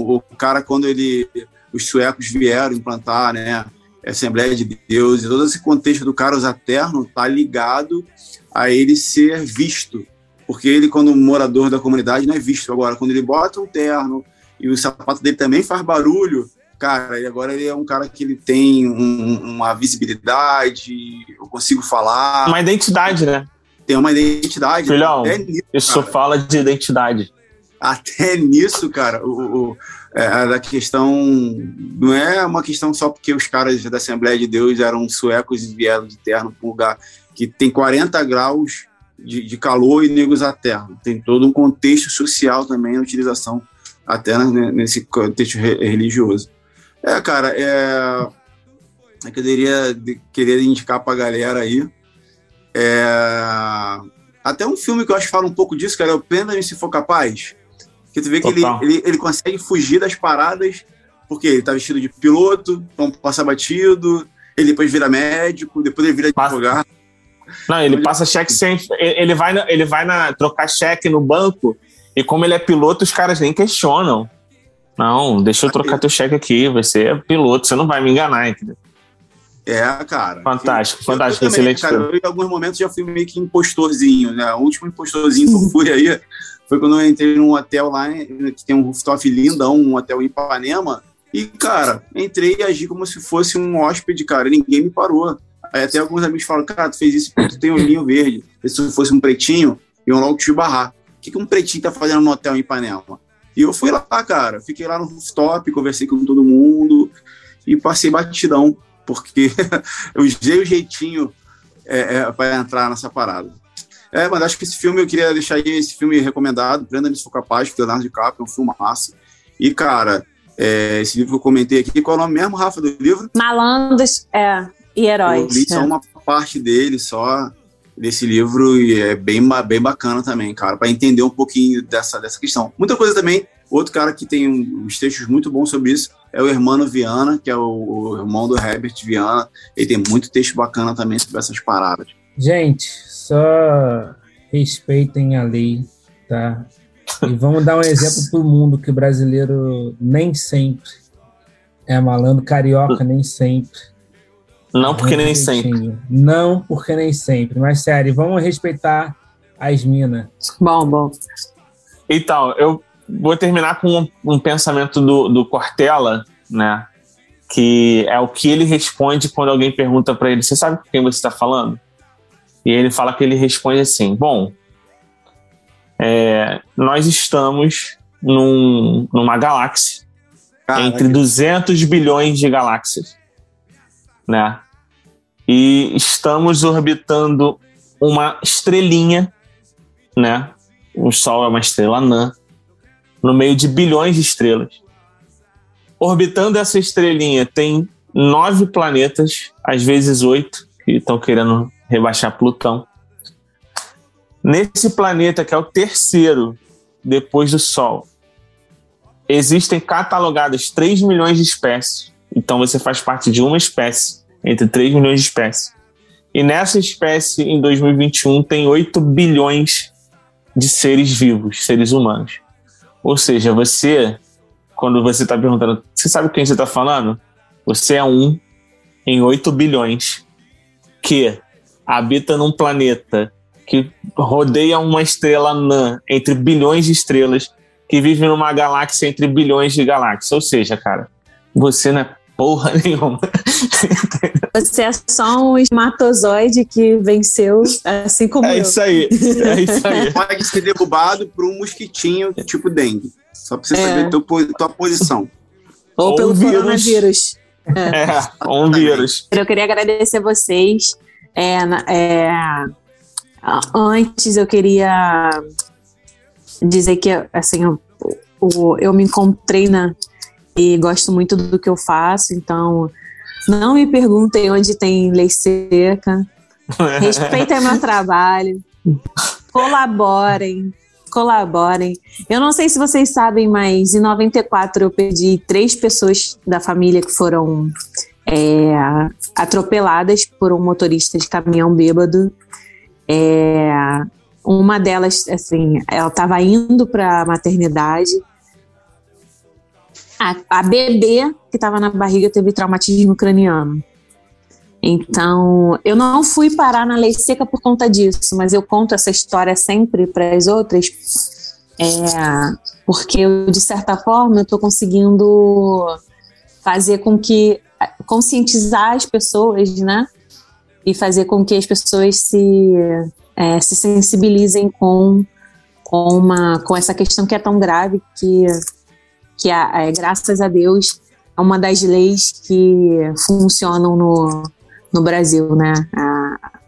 o cara, quando ele. Os suecos vieram implantar, né? Assembleia de Deus, e todo esse contexto do cara usar terno tá ligado a ele ser visto. Porque ele, quando morador da comunidade, não é visto. Agora, quando ele bota um terno e o sapato dele também faz barulho, cara, ele agora ele é um cara que ele tem um- uma visibilidade, eu consigo falar, Uma identidade, né? tem uma identidade. Filhão, Até nisso, Isso cara fala de identidade. até nisso, cara, o, o- é, a questão não é uma questão só porque os caras da Assembleia de Deus eram suecos e vieram de terno para um lugar que tem 40 graus de, de calor e negros a terno. Tem todo um contexto social também a utilização até né, nesse contexto re- religioso. É, cara, é, eu queria, queria indicar pra galera aí. É, até um filme que eu acho que fala um pouco disso, cara, é o Prenda-me se for capaz. Que tu vê que ele, ele, ele consegue fugir das paradas, porque ele tá vestido de piloto, então passa batido, ele depois vira médico, depois ele vira Passa- advogado. Não, ele passa cheque sem. Ele vai, na- ele vai na, trocar cheque no banco e, como ele é piloto, os caras nem questionam. Não, deixa eu trocar teu cheque aqui. Você é piloto, você não vai me enganar, entendeu? É, cara. Fantástico, Eu- fantástico, eu também, excelente cara, eu, em alguns momentos já fui meio que impostorzinho, né? O último impostorzinho que eu fui aí foi quando eu entrei num hotel lá, que tem um rooftop lindão, um hotel em Ipanema. E, cara, entrei e agi como se fosse um hóspede, cara. e Ninguém me parou. Aí até alguns amigos falaram, cara, tu fez isso porque tu tem um olhinho verde. Se fosse um pretinho, iam logo te barrar. O que, que um pretinho tá fazendo no hotel em Ipanema? E eu fui lá, cara. Fiquei lá no rooftop, conversei com todo mundo e passei batidão, porque eu usei o jeitinho é, é, para entrar nessa parada. É, mas acho que esse filme, eu queria deixar aí esse filme recomendado, Prenda-me se for capaz, que Leonardo DiCaprio, é um filme massa. E, cara, é, esse livro que eu comentei aqui, qual é o nome mesmo, Rafa, do livro? Malandros, é, e Eu heróis. li só é. uma parte dele, só desse livro, e é bem, bem bacana também, cara, para entender um pouquinho dessa, dessa questão. Muita coisa também, outro cara que tem uns textos muito bons sobre isso é o Hermano Viana, que é o, o irmão do Herbert Viana. Ele tem muito texto bacana também sobre essas paradas. Gente, só respeitem a lei, tá? E vamos dar um exemplo pro mundo que o brasileiro nem sempre é malandro, carioca nem sempre. Não porque nem sempre. Não porque nem sempre. Mas sério, vamos respeitar as minas. Bom, bom. Então, eu vou terminar com um, um pensamento do, do Cortella, né? Que é o que ele responde quando alguém pergunta para ele: Você sabe com quem você está falando? E ele fala que ele responde assim: Bom, é, nós estamos num, numa galáxia Cara, entre 200 bilhões de galáxias, né? E estamos orbitando uma estrelinha, né? O Sol é uma estrela anã, no meio de bilhões de estrelas. Orbitando essa estrelinha tem nove planetas, às vezes oito, que estão querendo rebaixar Plutão. Nesse planeta, que é o terceiro depois do Sol, existem catalogadas 3 milhões de espécies. Então você faz parte de uma espécie, entre 3 milhões de espécies. E nessa espécie, em 2021, tem 8 bilhões de seres vivos, seres humanos. Ou seja, você, quando você está perguntando, você sabe quem você está falando? Você é um em 8 bilhões que habita num planeta que rodeia uma estrela anã entre bilhões de estrelas que vive numa galáxia entre bilhões de galáxias. Ou seja, cara, você não é porra nenhuma. Você é só um espermatozoide que venceu, assim como É eu. isso aí. É isso aí. pode ser derrubado por um mosquitinho tipo dengue. Só pra você É. saber teu, tua posição. Ou, ou pelo vírus. coronavírus. É, é um vírus. Eu queria agradecer vocês. É, é, antes eu queria dizer que assim, eu, eu me encontrei na, e gosto muito do que eu faço, então não me perguntem onde tem lei seca. Respeitem meu trabalho. Colaborem. Colaborem. Eu não sei se vocês sabem, mas em 94 eu perdi três pessoas da família que foram é, atropeladas por um motorista de caminhão bêbado. É, uma delas, assim, ela estava indo para a maternidade a, a bebê que estava na barriga teve traumatismo craniano. Então, eu não fui parar na lei seca por conta disso, mas eu conto essa história sempre para as outras, é, porque eu, de certa forma, eu estou conseguindo fazer com que conscientizar as pessoas, né? E fazer com que as pessoas se, é, se sensibilizem com, com, uma, com essa questão que é tão grave que que é, graças a Deus é uma das leis que funcionam no, no Brasil, né?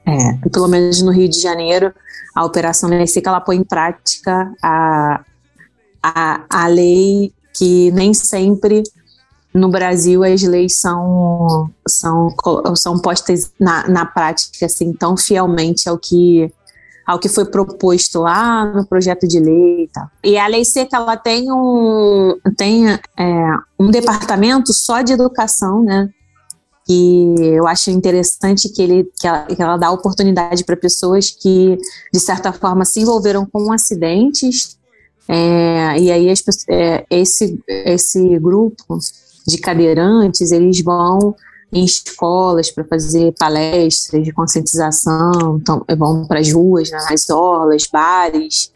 é, pelo menos no Rio de Janeiro, a Operação Seca, ela põe em prática a, a, a lei que nem sempre no Brasil as leis são, são, são postas na, na prática assim, tão fielmente ao que ao que foi proposto lá no projeto de lei e tal. E a lei seca ela tem um tem é, um departamento só de educação, né? Que eu acho interessante que ele que ela, que ela dá oportunidade para pessoas que de certa forma se envolveram com acidentes é, e aí as, é, esse esse grupo de cadeirantes eles vão em escolas para fazer palestras de conscientização, então vão para as ruas, nas orlas, bares.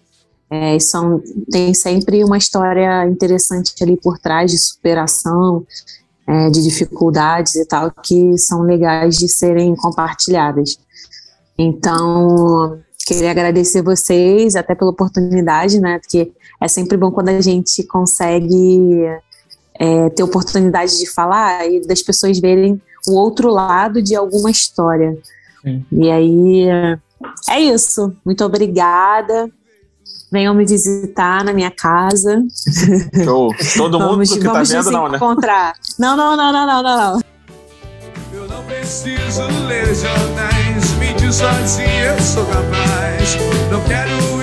É, são, tem sempre uma história interessante ali por trás de superação, é, de dificuldades e tal, que são legais de serem compartilhadas. Então, queria agradecer vocês até pela oportunidade, né? Porque é sempre bom quando a gente consegue é, ter oportunidade de falar e das pessoas verem o outro lado de alguma história. Sim. E aí é isso. Muito obrigada. Venham me visitar na minha casa. Show. Todo mundo vamos, que tá vamos vendo, não, né? encontrar. Não, não, não, não, não, não, Eu não preciso ler jornais, mentir sozinho eu sou capaz. Não quero